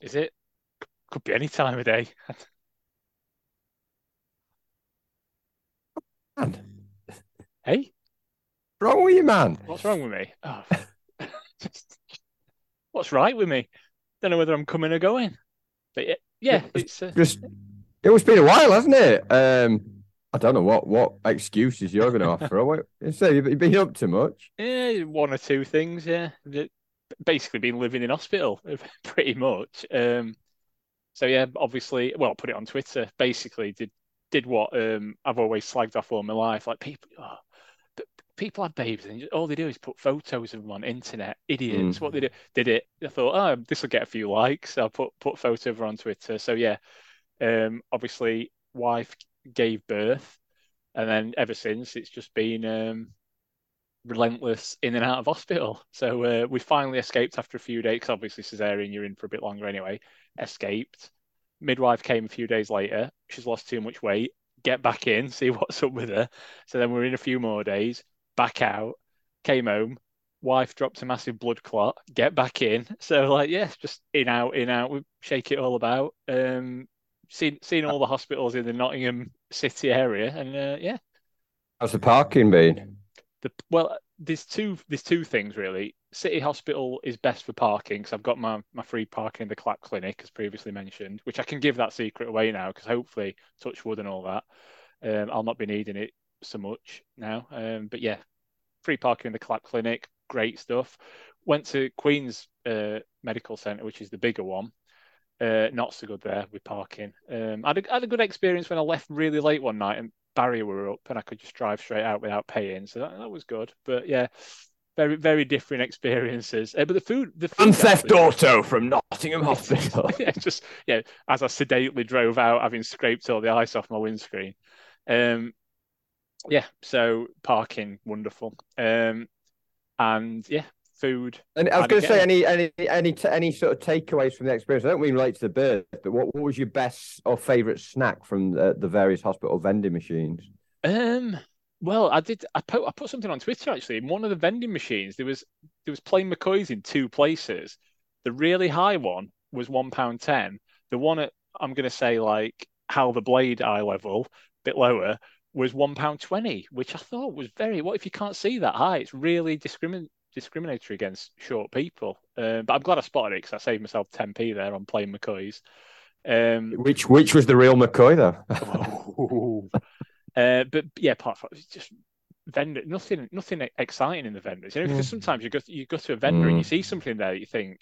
Is it? Could be any time of day. Man, hey, what's wrong with you, man? what's wrong with me? Oh, what's right with me? Don't know whether I'm coming or going. But yeah, yeah it's uh, Just it was been a while, hasn't it? Um, I don't know what what excuses you're going to offer. What, so you've been up too much. yeah, one or two things. Yeah, basically been living in hospital pretty much. Um, so yeah, obviously, well, I put it on Twitter. Basically, did did what um I've always slagged off all my life. Like people, oh, people have babies, and all they do is put photos of them on internet. Idiots. Mm. What they do? Did it? I thought, oh, this will get a few likes. I'll put put photo of her on Twitter. So yeah, um, obviously, wife gave birth, and then ever since it's just been um relentless in and out of hospital. So uh, we finally escaped after a few days. 'cause obviously, cesarean, you're in for a bit longer anyway. Escaped. Midwife came a few days later. She's lost too much weight. Get back in, see what's up with her. So then we're in a few more days. Back out. Came home. Wife dropped a massive blood clot. Get back in. So like, yeah, just in out, in out. We shake it all about. Um, seen seen all the hospitals in the Nottingham City area, and uh, yeah, How's the parking been? The well, there's two there's two things really. City Hospital is best for parking because I've got my, my free parking in the Clap Clinic, as previously mentioned, which I can give that secret away now because hopefully, touch wood and all that, um, I'll not be needing it so much now. Um, but yeah, free parking in the Clap Clinic, great stuff. Went to Queen's uh, Medical Centre, which is the bigger one. Uh, not so good there with parking. Um, I had a, had a good experience when I left really late one night and barrier were up and I could just drive straight out without paying. So that, that was good. But yeah, very very different experiences. Uh, but the food, the food And Theft actually- Auto from Nottingham Hospital. yeah, just yeah, as I sedately drove out, having scraped all the ice off my windscreen. Um, yeah, so parking wonderful. Um, and yeah, food. And I was going to say any any any t- any sort of takeaways from the experience. I don't mean relate to the birth, but what, what was your best or favorite snack from the, the various hospital vending machines? Um, well, I did. I put I put something on Twitter actually. In one of the vending machines, there was there was plain McCoys in two places. The really high one was one pound ten. The one at I'm going to say like how the Blade eye level, a bit lower, was one pound twenty, which I thought was very. What if you can't see that high? It's really discrimin discriminatory against short people. Uh, but I'm glad I spotted it because I saved myself 10p there on playing McCoys. Um, Which which was the real McCoy though? Oh. uh, but yeah, apart from just vendor, nothing, nothing exciting in the vendors. You know, because Mm. sometimes you go you go to a vendor and you Mm. see something there that you think,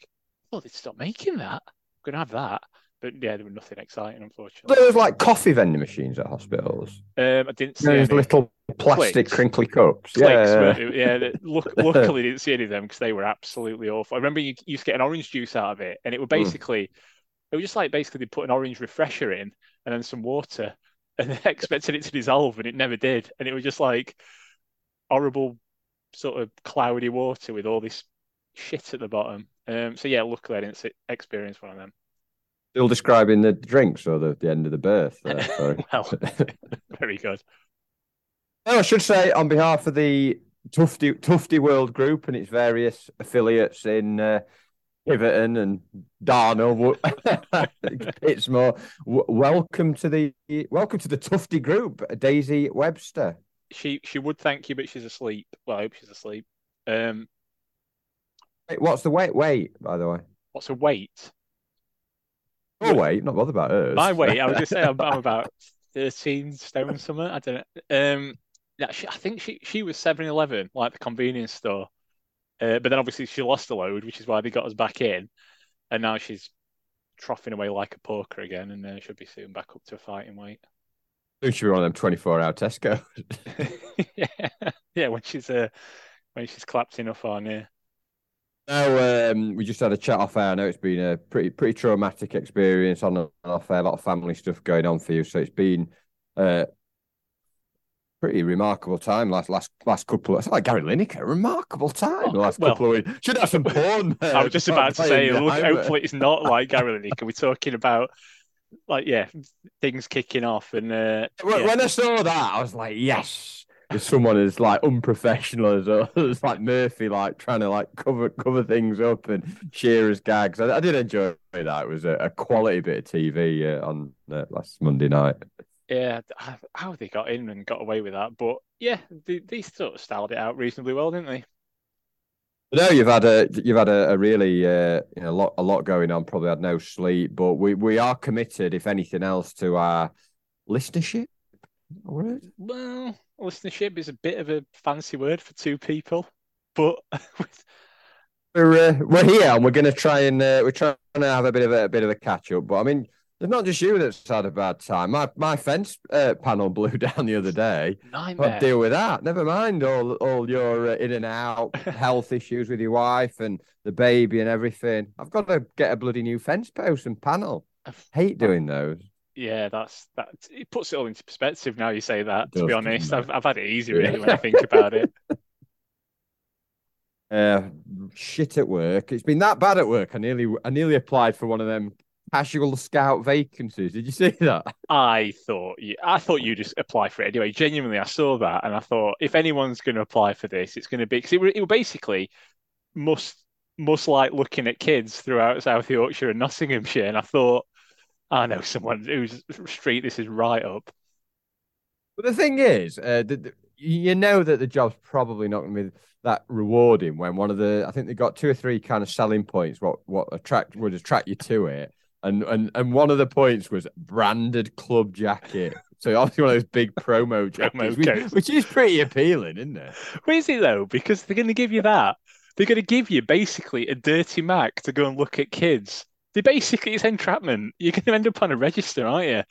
well, they stopped making that. I'm gonna have that. But yeah, there was nothing exciting, unfortunately. There was like coffee vending machines at hospitals. Um, I didn't see Those any little plastic Clicks. crinkly cups. clicks. yeah. yeah, look, luckily didn't see any of them because they were absolutely awful. I remember you you used to get an orange juice out of it, and it would Mm. basically, it was just like basically they put an orange refresher in and then some water, and they expected it to dissolve, and it never did, and it was just like horrible, sort of cloudy water with all this shit at the bottom. Um, so yeah, luckily I didn't see, experience one of them. Still describing the drinks or the, the end of the birth. There, sorry. Well, very good. No, I should say on behalf of the Tufty Tufty World Group and its various affiliates in uh, Tiverton and Darnall, it's more w- welcome to the welcome to the Tufty Group, Daisy Webster. She she would thank you, but she's asleep. Well, I hope she's asleep. Um, Wait, what's the weight? Wait, by the way. what's her weight? Oh wait, not bothered about hers. My weight, I was just saying, I'm, I'm about 13 stone something. I don't know. Um, yeah, she, I think she she was 7-Eleven, like the convenience store. Uh, but then obviously she lost a load, which is why they got us back in. And now she's troughing away like a porker again, and uh, she'll be soon back up to a fighting weight. Soon should be one of them twenty-four hour Tesco. yeah, yeah. When she's uh, when she's clapped enough on here. No, um, we just had a chat off air. I know it's been a pretty pretty traumatic experience on and off air. A lot of family stuff going on for you, so it's been uh, pretty remarkable time last last last couple. Of, it's like Gary Lineker, remarkable time Oh, last well- couple of weeks. Should have some porn. uh, I was just about to say, look, hopefully it's not like Gary Lineker. We're talking about like yeah, things kicking off and uh, When, yeah. when I saw that, I was like, yes. With someone as like unprofessional as, as like Murphy, like trying to like cover cover things up and Shearer's gags. I, I did enjoy that. It was a, a quality bit of TV uh, on uh, last Monday night. Yeah, how they got in and got away with that, but yeah, they, they sort of styled it out reasonably well, didn't they? No, you've had a you've had a, a really uh, you know, a lot a lot going on. Probably had no sleep, but we we are committed, if anything else, to our listenership. Word? Well, listenership is a bit of a fancy word for two people, but we're uh, we're here and we're going to try and uh, we're trying to have a bit of a, a bit of a catch up. But I mean, it's not just you that's had a bad time. My my fence uh, panel blew down the other day. Nightmare. deal with that. Never mind all all your uh, in and out health issues with your wife and the baby and everything. I've got to get a bloody new fence post and panel. I hate doing those. Yeah, that's that. It puts it all into perspective now. You say that. to be honest, I've I've had it easy really when I think about it. Uh, shit at work. It's been that bad at work. I nearly I nearly applied for one of them casual scout vacancies. Did you see that? I thought you, I thought you just apply for it anyway. Genuinely, I saw that and I thought if anyone's going to apply for this, it's going to be because it, it basically must must like looking at kids throughout South Yorkshire and Nottinghamshire, and I thought I know someone whose street this is right up. But the thing is, uh, the, the, you know that the job's probably not going to be that rewarding when one of the I think they got two or three kind of selling points what what attract would attract you to it and and and one of the points was branded club jacket. So obviously one of those big promo jackets, which, which, is pretty appealing, isn't it? Where is it though? Because they're going to give you that. They're going to give you basically a dirty Mac to go and look at kids. They basically it's entrapment. You're going to end up on a register, aren't you?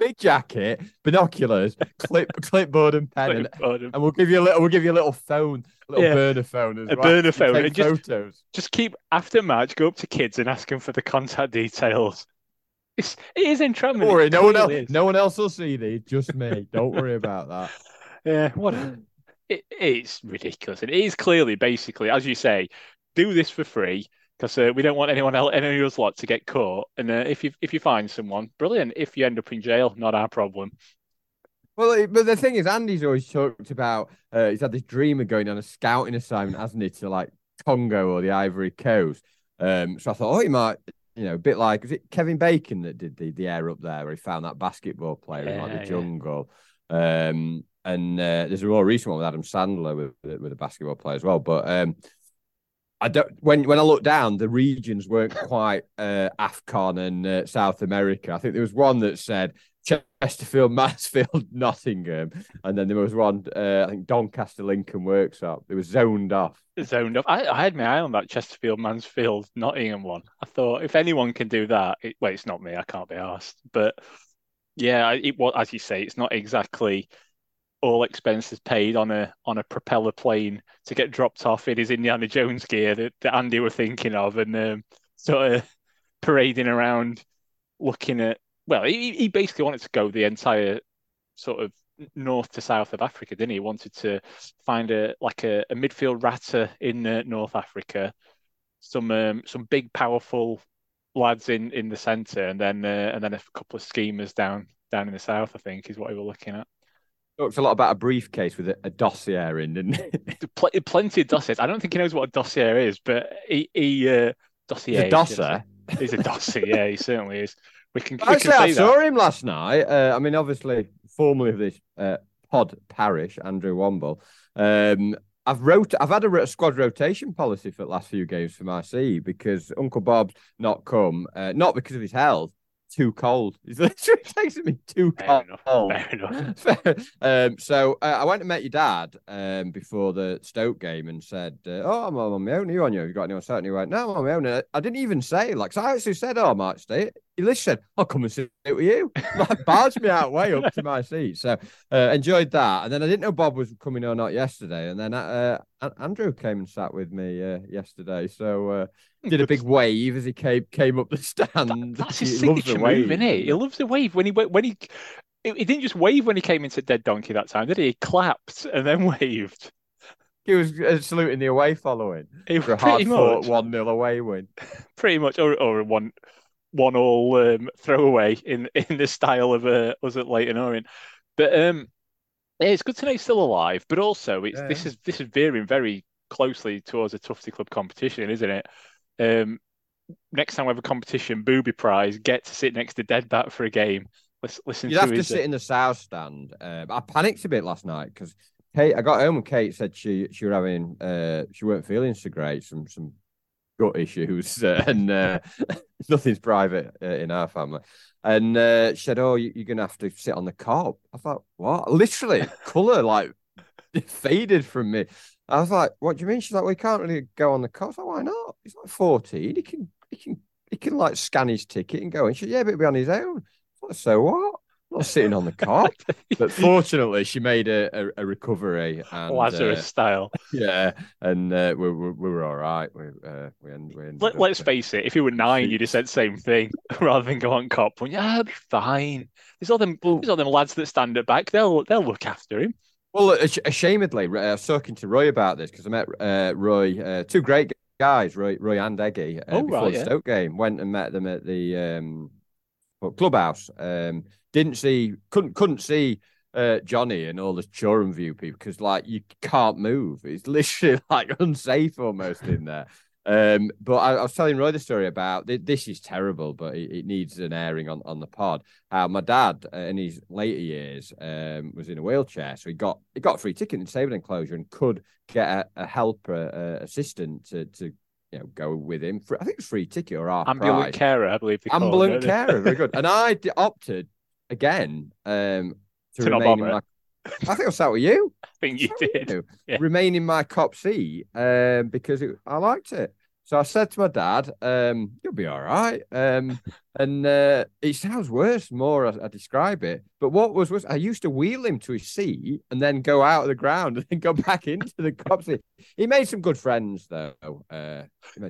big jacket, binoculars, clip clipboard and pen, clipboard and, and, we'll give you a little. We'll give you a little phone, a little yeah. burner phone as a well. burner phone. And just, photos. Just keep after match. Go up to kids and ask them for the contact details. It's, it is entrapment. Don't worry, no one else. Is. No one else will see these. Just me. Don't worry about that. Yeah. What? It, it's ridiculous. It is clearly, basically, as you say, do this for free because uh, we don't want anyone else, any of us lot to get caught. And uh, if you if you find someone, brilliant. If you end up in jail, not our problem. Well, but the thing is, Andy's always talked about. Uh, he's had this dream of going on a scouting assignment, hasn't he, to like Congo or the Ivory Coast. Um, so I thought, oh, he might, you know, a bit like was it Kevin Bacon that did the the air up there, where he found that basketball player yeah, in like the jungle. Yeah. Um, and uh, there's a more recent one with Adam Sandler with with a basketball player as well. But um, I don't. When when I look down, the regions weren't quite uh, Afcon and uh, South America. I think there was one that said Chesterfield, Mansfield, Nottingham, and then there was one. Uh, I think Doncaster, Lincoln Worksop. It was zoned off. Zoned off. I, I, had my eye on that Chesterfield, Mansfield, Nottingham one. I thought if anyone can do that, it, well, it's not me. I can't be asked. But yeah, it was as you say, it's not exactly all expenses paid on a on a propeller plane to get dropped off in his Indiana Jones gear that, that Andy were thinking of, and um, sort of parading around, looking at. Well, he, he basically wanted to go the entire sort of north to south of Africa, didn't he? he wanted to find a like a, a midfield ratter in uh, North Africa, some um, some big powerful lads in in the centre, and then uh, and then a couple of schemers down down in the south. I think is what we were looking at. Talks a lot about a briefcase with a, a dossier in, didn't it? Plenty of dossiers. I don't think he knows what a dossier is, but he, he uh, dossier. He's a dossier. He's a dossier. yeah, he certainly is. We can. Actually, we can I saw him last night. Uh, I mean, obviously, formerly of this uh, pod parish, Andrew Womble. Um, I've wrote. I've had a, squad rotation policy for the last few games for Marseille because Uncle Bob's not come, uh, not because of his health, too cold. He's literally texting me too Fair cold. Enough. Fair enough. um, so uh, I went and met your dad um, before the Stoke game and said, uh, "Oh, I'm on my own. Are you on you? Have you got anyone certain?" He went, "No, I'm on my own." And I didn't even say like, so I actually said, "Oh, I might stay." He literally said, "I'll come and sit with you." like barged me out way up to my seat. So uh, enjoyed that. And then I didn't know Bob was coming or not yesterday. And then uh, Andrew came and sat with me uh, yesterday. So uh, did a big wave as he came came up the stand. That, that's his signature move, isn't it? He loves the wave when he when he he didn't just wave when he came into Dead Donkey that time, did he? He clapped and then waved. He was uh, saluting the away following it for a hard fought one 0 away win. Pretty much, or or one one all um, throwaway in in the style of uh, us at Leyton Orient. But um, it's good to know he's still alive, but also it's Yeah. this is this is veering very closely towards a Tufty Club competition, isn't it? Um, next time we have a competition, booby prize, get to sit next to Deadbat for a game. Let's listen You'd to have to sit in the south stand. Uh, I panicked a bit last night because Kate. I got home and Kate said she she were having uh she weren't feeling so great, some some gut issues, uh, and uh, nothing's private uh, in our family. And uh, she said, "Oh, you, you're gonna have to sit on the Kop." I thought, "What?" Literally, color like faded from me. I was like, "What do you mean?" She's like, "We can't really go on the Kop." I like, "Why not?" He's like 14. He can he can he can like scan his ticket and go. And she said, "Yeah, but he'll be on his own." I was like, so what? I'm not sitting on the Kop. But fortunately, she made a, a, a recovery and Lazarus uh, style. yeah, and uh, we, we, we were all right. We uh, we, end, we ended Let, let's uh, face it, if you were nine, you'd have said the same thing rather than go on Kop. Well, yeah, I'll be fine. There's all them, there's all them lads that stand at back. They'll they'll look after him. Well, ash- ashamedly, uh, I was talking to Roy about this because I met uh, Roy, uh, two great guys, Roy, Roy and Eggy, uh, Oh, before right, the yeah. Stoke game. Went and met them at the um, well, clubhouse. Um, didn't see, couldn't couldn't see uh, Johnny and all the Chorum View people because like you can't move. It's literally like unsafe almost in there. Um, but I, I was telling Roy the story about this is terrible, but it, it needs an airing on, on the pod. How my dad uh, in his later years um, was in a wheelchair, so he got he got a free ticket in disabled enclosure and could get a, a helper uh, assistant to to you know go with him. For, I think free ticket or Ambulant price. carer, I believe. They call Ambulant don't carer, very good. And I d- opted again um, to, To not remain in my. I think I'll start with you. I think you with did. you. Yeah. Remain in my Kop seat um, because it, I liked it. So I said to my dad, um, "You'll be all right." Um, and uh, it sounds worse the more I, I describe it. But what was worse, I used to wheel him to his seat and then go out of the ground and then go back into the Kop seat. He made some good friends though. Uh,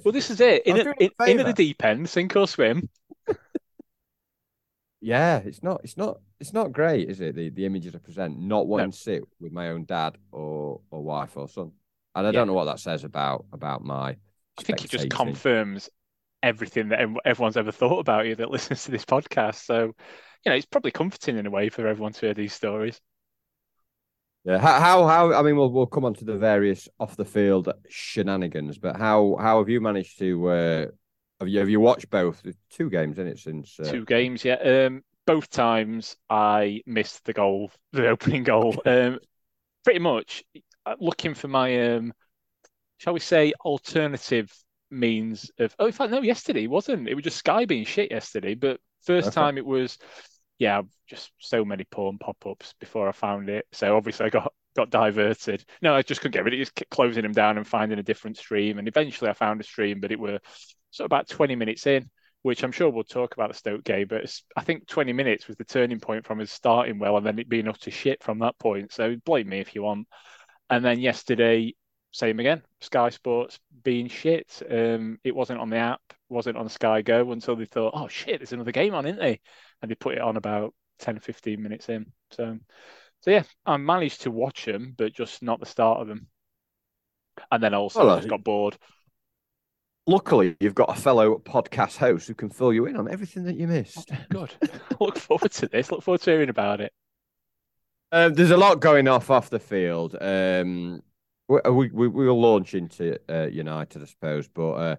Well, this is it. In, a, in, in at the deep end, sink or swim. Yeah, it's not, it's not, it's not great, is it? The the images I present, not wanting to sit with my own dad or or wife or son, and I Yeah. don't know what that says about about my. I think it just confirms everything that everyone's ever thought about you that listens to this podcast. So, you know, it's probably comforting in a way for everyone to hear these stories. Yeah, how, how how I mean, we'll we'll come on to the various off the field shenanigans, but how how have you managed to? Uh, have you have you watched both the two games in it since? Uh, Two games, yeah. Um, both times I missed the goal, the opening goal. Um, pretty much uh, looking for my um, shall we say, alternative means of. Oh, in fact, no, yesterday it wasn't. It was just Sky being shit yesterday. But first Okay. time it was, yeah, just so many porn pop-ups before I found it. So obviously I got got diverted. No, I just couldn't get rid of it. Just kept closing them down and finding a different stream. And eventually I found a stream, but it were sort of about 20 minutes in, which I'm sure we'll talk about the Stoke game. But it's, I think 20 minutes was the turning point from us starting well and then it being utter shit from that point. So blame me if you want. And then yesterday, same again. Sky Sports being shit. Um, it wasn't on the app, wasn't on Sky Go until they thought, oh shit, there's another game on, isn't they? And they put it on about 10, 15 minutes in. So, so yeah, I managed to watch them, but just not the start of them. And then also Well, I just got bored. Luckily, you've got a fellow podcast host who can fill you in on everything that you missed. Good. Look forward to this. Look forward to hearing about it. Um, there's a lot going off off the field. Um, we we, we will launch into uh, United, I suppose, but uh,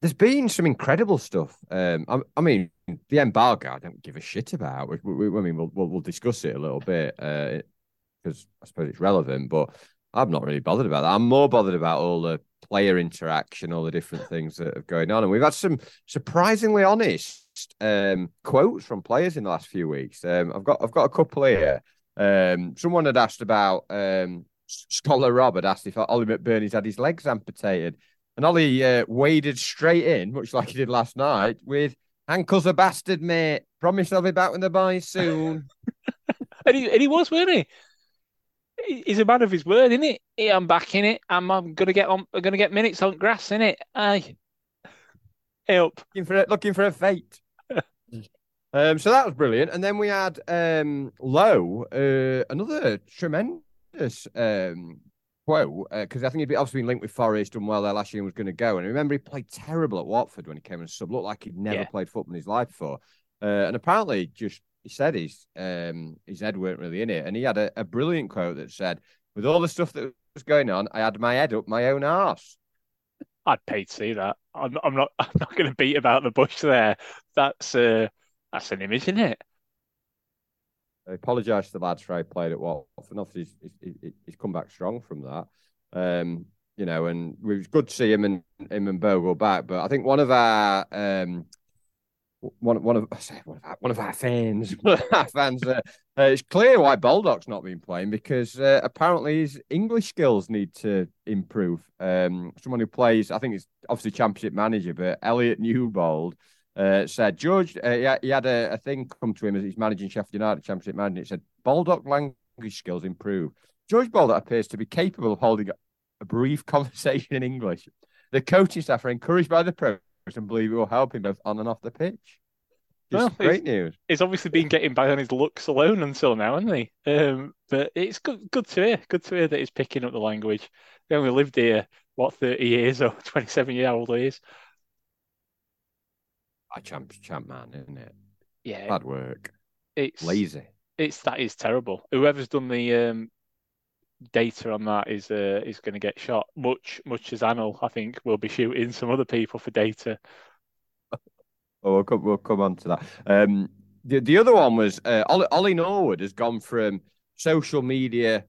there's been some incredible stuff. Um, I, I mean, the embargo, I don't give a shit about. We, we, I mean, we'll, we'll we'll discuss it a little bit because I suppose it's relevant, but I'm not really bothered about that. I'm more bothered about all the player interaction, all the different things that are going on, and we've had some surprisingly honest um, quotes from players in the last few weeks. Um, I've got I've got a couple here. Um, someone had asked about um, Scholar Robert asked if Ollie McBurnie's had his legs amputated, and Ollie uh, waded straight in, much like he did last night, with ankles a bastard, mate. Promise I'll be back with the boys soon. And he, and he was, weren't he? He- He's a man of his word, isn't it? Yeah, I'm back in it. I'm, I'm gonna get on. I'm gonna get minutes on grass, in it. Aye. Help. looking for a, looking for a fate. um, so that was brilliant, and then we had um Lowe, uh, another tremendous um quote because I think he'd be obviously been linked with Forest and well there last year and was going to go. And I remember he played terrible at Watford when he came in sub, looked like he'd never Yeah. played football in his life before, uh, and apparently just he said his um his head weren't really in it, and he had a, a brilliant quote that said, "With all the stuff that was going on, I had my head up my own arse." I'd pay to see that. I'm, I'm not. I'm not going to beat about the bush there. That's uh, that's an image, isn't it? I apologise to the lads for how he played at Watford. Obviously, he's, he's, he's come back strong from that. Um, you know, and it was good to see him and him and Bogle back. But I think one of our um, one one of one of our, one of our fans, one of our fans, uh, uh, it's clear why Baldock's not been playing because uh, apparently his English skills need to improve. Um, someone who plays, I think it's obviously Championship manager, but Elliot Newbold uh, said George, uh, he, he, had a, a, thing come to him as he's managing Sheffield United Championship manager. It said Baldock language skills improve. George Baldock appears to be capable of holding a brief conversation in English. The coaching staff are encouraged by the progress and believe it will help him both on and off the pitch. Just well, great news. He's obviously been getting by on his looks alone until now, hasn't he? Um, but it's good, good to hear. Good to hear that he's picking up the language. He only lived here what thirty years or twenty-seven year old years. A champ, champ man, isn't it? Yeah, bad work. It's lazy. It's that is terrible. Whoever's done the um, data on that is uh, is going to get shot. Much much as Anel, I think, will be shooting some other people for data. Oh, we'll come, we'll come on to that. Um, the the other one was uh, Ollie, Ollie Norwood has gone from social media.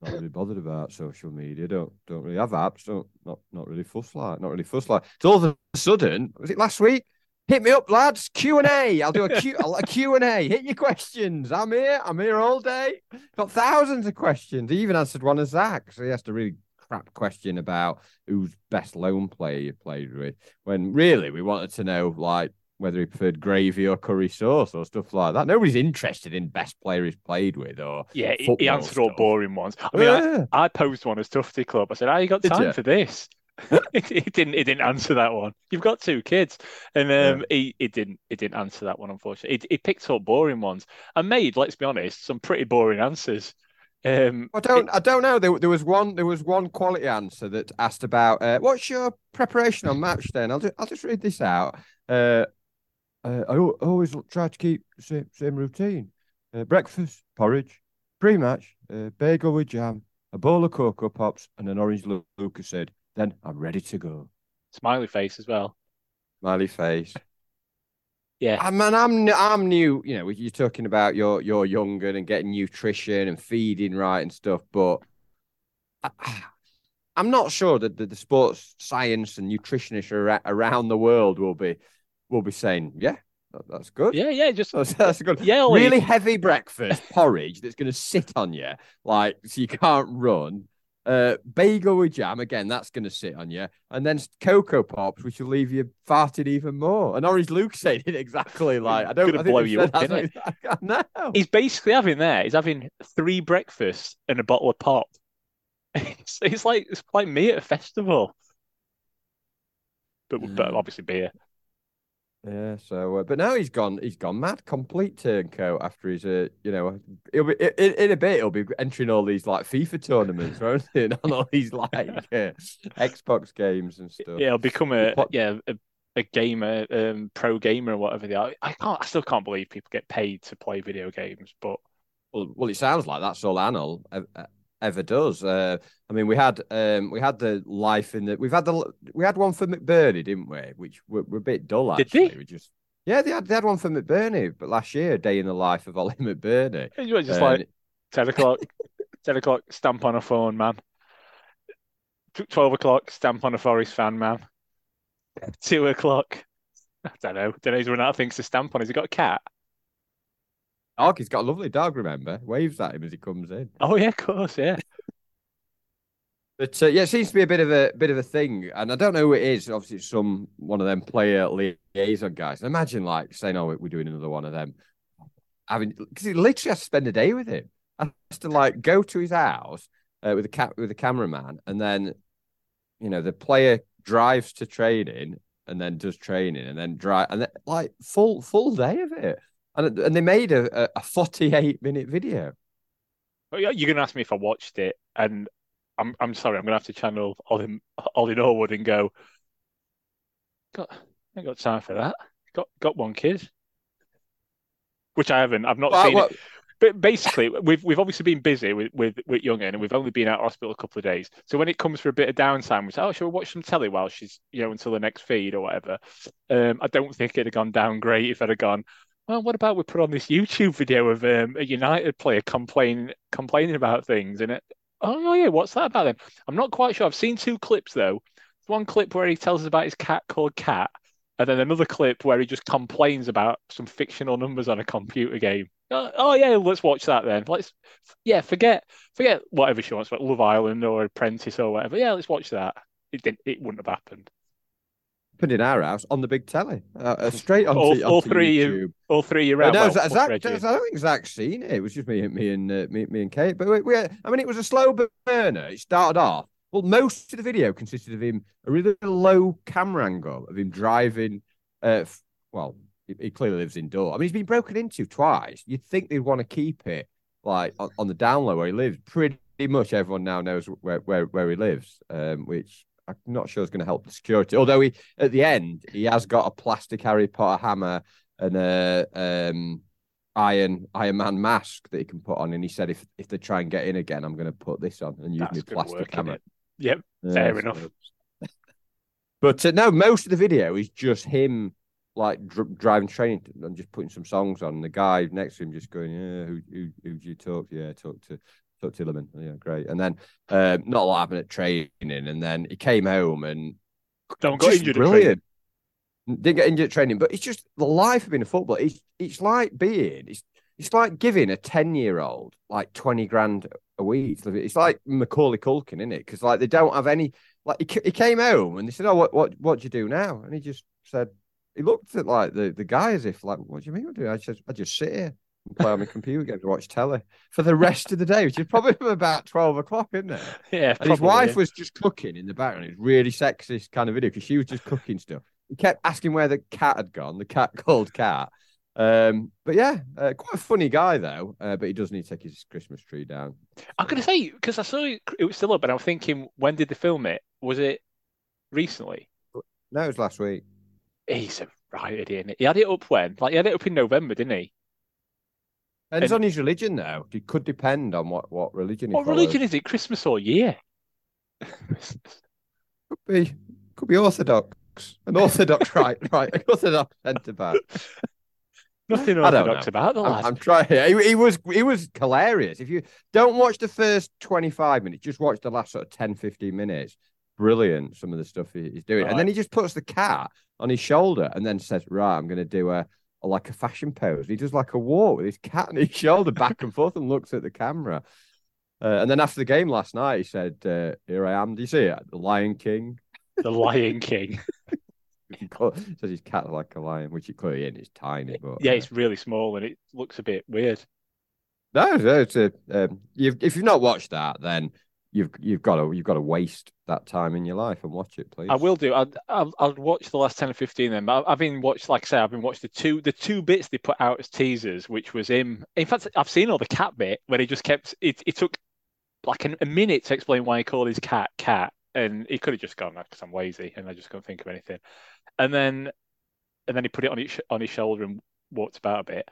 Not really bothered about social media. Don't don't really have apps. Don't not not really fuss like. Not really fuss like. So all of a sudden, was it last week? Hit me up, lads. Q and A. I'll do a Q a Q and A. Hit your questions. I'm here. I'm here all day. Got thousands of questions. He even answered one of Zach, so he asked a really crap question about who's best loan player you played with. When really we wanted to know like whether he preferred gravy or curry sauce or stuff like that. Nobody's interested in best player he's played with or yeah. He answered all boring ones. I mean, yeah. I, I, posed one as Tufty Club. I said, "How you got Did time you? for this?" he didn't. He didn't answer that one. You've got two kids, and um, yeah. he, he didn't. He didn't answer that one. Unfortunately, he, he picked up boring ones and made. Let's be honest, some pretty boring answers. Um, I don't. It, I don't know. There, there was one. There was one quality answer that asked about uh, what's your preparation on match day. I'll just. I'll just read this out. Uh, uh, I always try to keep same, same routine. Uh, breakfast, porridge, pre-match, uh, bagel with jam, a bowl of cocoa pops, and an orange Lucozade then I'm ready to go. Smiley face as well. Smiley face. Yeah. Ah, I mean, I'm I'm new. You know, you're talking about you're you're younger and getting nutrition and feeding right and stuff, but I, am not sure that the, the, sports science and nutritionists around the world will be will be saying, yeah, that's good. Yeah, yeah, just that's, that's good. Yeah, really heavy breakfast porridge that's going to sit on you, like so you can't run. Uh, bagel with jam again. That's going to sit on you, and then cocoa pops, which will leave you farted even more. And Orange Luke said it exactly like I don't. Gonna blow you up, isn't it? No. He's basically having there. He's having three breakfasts and a bottle of pop. It's, it's like it's like me at a festival, but mm. but obviously beer. Yeah, so uh, but now he's gone. He's gone mad, complete turncoat after he's uh, you know, he'll be in, in a bit. He'll be entering all these like FIFA tournaments, won't he? on all these like uh, Xbox games and stuff. Yeah, he'll become a yeah a, a gamer, um, pro gamer or whatever they are. I can't. I still can't believe people get paid to play video games, but well, well, it sounds like that's all Anel uh, ever does. Uh, I mean, we had um, we had the life in the we've had the we had one for McBurnie, didn't we? Which were, were a bit dull actually. Did we just yeah, they had they had one for McBurnie, but last year, day in the life of Ollie McBurnie. You were just um, like ten o'clock, ten o'clock, stamp on a phone, man. Twelve o'clock, stamp on a Forest fan, man. Two o'clock. I don't know. Don't know. He's run out of things to stamp on. Has he got a cat? Dog. He's got a lovely dog. Remember, waves at him as he comes in. Oh yeah, of course, yeah. But uh, yeah, it seems to be a bit of a bit of a thing, and I don't know who it is. Obviously, it's some one of them player liaison guys. imagine like saying, "Oh, we're doing another one of them." Having because he literally has to spend a day with him. I has to like go to his house uh, with a cat with a cameraman, and then you know the player drives to training and then does training and then drive and then, like full full day of it and and they made a, a 48 minute video. You're going to ask me if I watched it, and I'm I'm sorry, I'm going to have to channel Ollie, Ollie Norwood and go. Got, I ain't got time for that. Got got one kid. which I haven't. I've not Well, seen well- it. But basically, we've we've obviously been busy with with with Youngin, and we've only been out of hospital a couple of days. So when it comes for a bit of downtime, we say, "Oh, shall we watch some telly while she's you know until the next feed or whatever?" Um, I don't think it'd have gone down great if I'd have gone. Well, what about we put on this YouTube video of um, a United player complaining complaining about things, and it. Oh yeah, what's that about then? I'm not quite sure. I've seen two clips though. One clip where he tells us about his cat called Cat, and then another clip where he just complains about some fictional numbers on a computer game. Oh, oh, yeah, let's watch that then. Let's yeah, forget forget whatever she wants, like Love Island or Apprentice or whatever. Yeah, let's watch that. It didn't. It wouldn't have happened. Happened in our house on the big telly, uh, uh, straight onto, All- all three, YouTube. All three Uh, around. no, well, Zach, Zach- I don't think Zach's seen it. It was just me, and me and uh, me, me and Kate. But we, we, I mean, it was a slow burner. It started off. Well, most of the video consisted of him a really low camera angle of him driving. Uh, f- well, he, he clearly lives indoor. I mean, he's been broken into twice. You'd think they'd want to keep it like on, on the down low where he lives. Pretty much everyone now knows where where, where he lives, um, which I'm not sure is going to help the security. Although he at the end he has got a plastic Harry Potter hammer and a um, Iron Iron Man mask that he can put on, and he said if if they try and get in again, I'm going to put this on and use That's my plastic hammer. Yep, Yeah, fair so- enough. But uh, no, most of the video is just him like dr- driving training and just putting some songs on. And the guy next to him just going, "Yeah, who who who do you talk to? Yeah, talk to to Tillerman. Yeah, great." And then um, not a lot happened at training, and then he came home and Don't get injured. brilliant. Didn't get injured at training, but it's just the life of being a footballer. It's it's like being it's it's like giving a ten year old like twenty grand a week. It's like Macaulay Culkin, isn't it? Because like they don't have any. Like he, he came home and they said, "Oh, what what what do you do now?" And he just said he looked at like the, the guy as if like, "What do you mean I do?" I said, "I just sit here and play on my computer games and watch telly for the rest of the day," which is probably from about twelve o'clock, isn't it? Yeah, And his wife yeah. was just cooking in the background. It was really sexist kind of video because she was just cooking stuff. He kept asking where the cat had gone, the cat called Cat. Um, but yeah, uh, quite a funny guy though. Uh, but he does need to take his Christmas tree down. I'm gonna say because I saw it, it was still up, and I'm thinking, when did they film it? Was it recently? No, it was last week. He's a right idiot. He had it up when? Like he had it up in November, didn't he? Depends And- on his religion though. It could depend on what, what religion he What follows. religion is it? Christmas or year? Could be, could be Orthodox. An Orthodox right, right, an Orthodox centre back. Nothing orthodox about the I'm. I'm trying. He, he was he was hilarious. If you don't watch the first 25 minutes, just watch the last sort of 10, 15 minutes. Brilliant, some of the stuff he- he's doing. Right. And then he just puts the cat on his shoulder and then says, Right, I'm gonna do a, a like a fashion pose. He does like a walk with his cat on his shoulder back and forth and looks at the camera. Uh, and then after the game last night, he said, uh, Here I am. Do you see it? The Lion King. The Lion King. He says his cat's like a lion, which it clearly is. It's tiny, but Yeah, uh, it's really small and it looks a bit weird. No, no, it's a. Um, you've if you've not watched that, then you've you've got to you've got to waste that time in your life and watch it, please. I will do. I'll, I'll, watch the last 10 or 15 then. I've been watched, like I say, I've been watched the two the two bits they put out as teasers, which was him. In fact, I've seen all the cat bit where he just kept it. It took like an, a minute to explain why he called his cat cat, and he could have just gone because I'm lazy and I just couldn't think of anything. And then and then he put it on his on his shoulder and walked about a bit.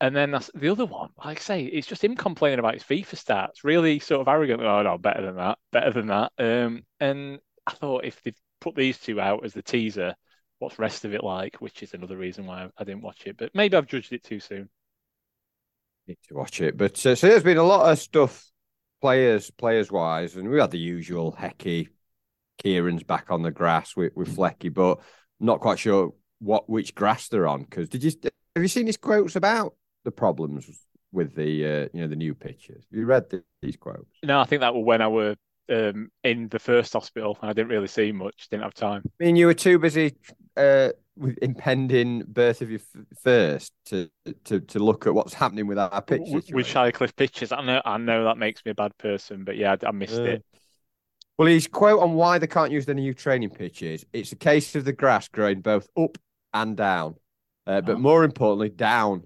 And then that's the other one. Like I say, it's just him complaining about his FIFA stats, really sort of arrogant. Oh no, better than that, better than that. Um, and I thought if they put these two out as the teaser, what's rest of it like? Which is another reason why I, I didn't watch it. But maybe I've judged it too soon. need to watch it. But uh, so there's been a lot of stuff, players players wise, and we had the usual Hecky, Kieran's back on the grass with with Flecky, but not quite sure what which grass they're on. Because did you have you seen his quotes about the problems with the uh, you know the new pitches? You read the, these quotes? No, I think that was when I were um, in the first hospital. I didn't really see much. Didn't have time. I mean, you were too busy uh, with impending birth of your f- first to to to look at what's happening with our pitch W- with. Shirecliffe pitches. I know. I know that makes me a bad person, but yeah, I, I missed Uh, it. Well, his quote on why they can't use the new training pitches: "It's a case of the grass growing both up and down, uh, but Oh. more importantly, down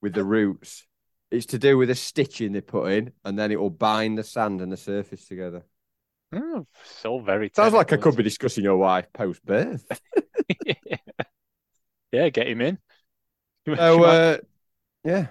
with the roots. It's to do with a stitching they put in, and then it will bind the sand and the surface together." Oh, all very Sounds like I could be discussing your wife post birth. yeah, get him in. So, uh, Yeah,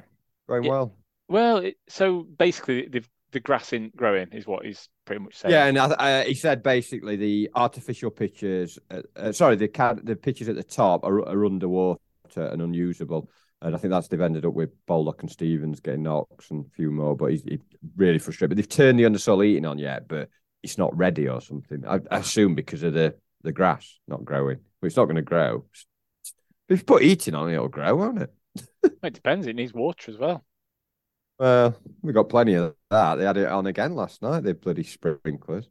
going Yeah. well. Well, it, so basically, the the grass isn't growing, is what he's pretty much saying. Yeah, and I, I, he said basically the artificial pitches, uh, uh, sorry, the the pitches at the top are, are underwater and unusable. And I think that's they've ended up with Baldock and Stevens getting knocks and a few more, but he's, he's really frustrated. But they've turned the undersoil eating on yet, but it's not ready or something. I, I assume because of the, the grass not growing. But it's not going to grow. If you put eating on it, it'll grow, won't it? It depends. It needs water as well. Well, we got plenty of that. They had it on again last night. They bloody sprinklers.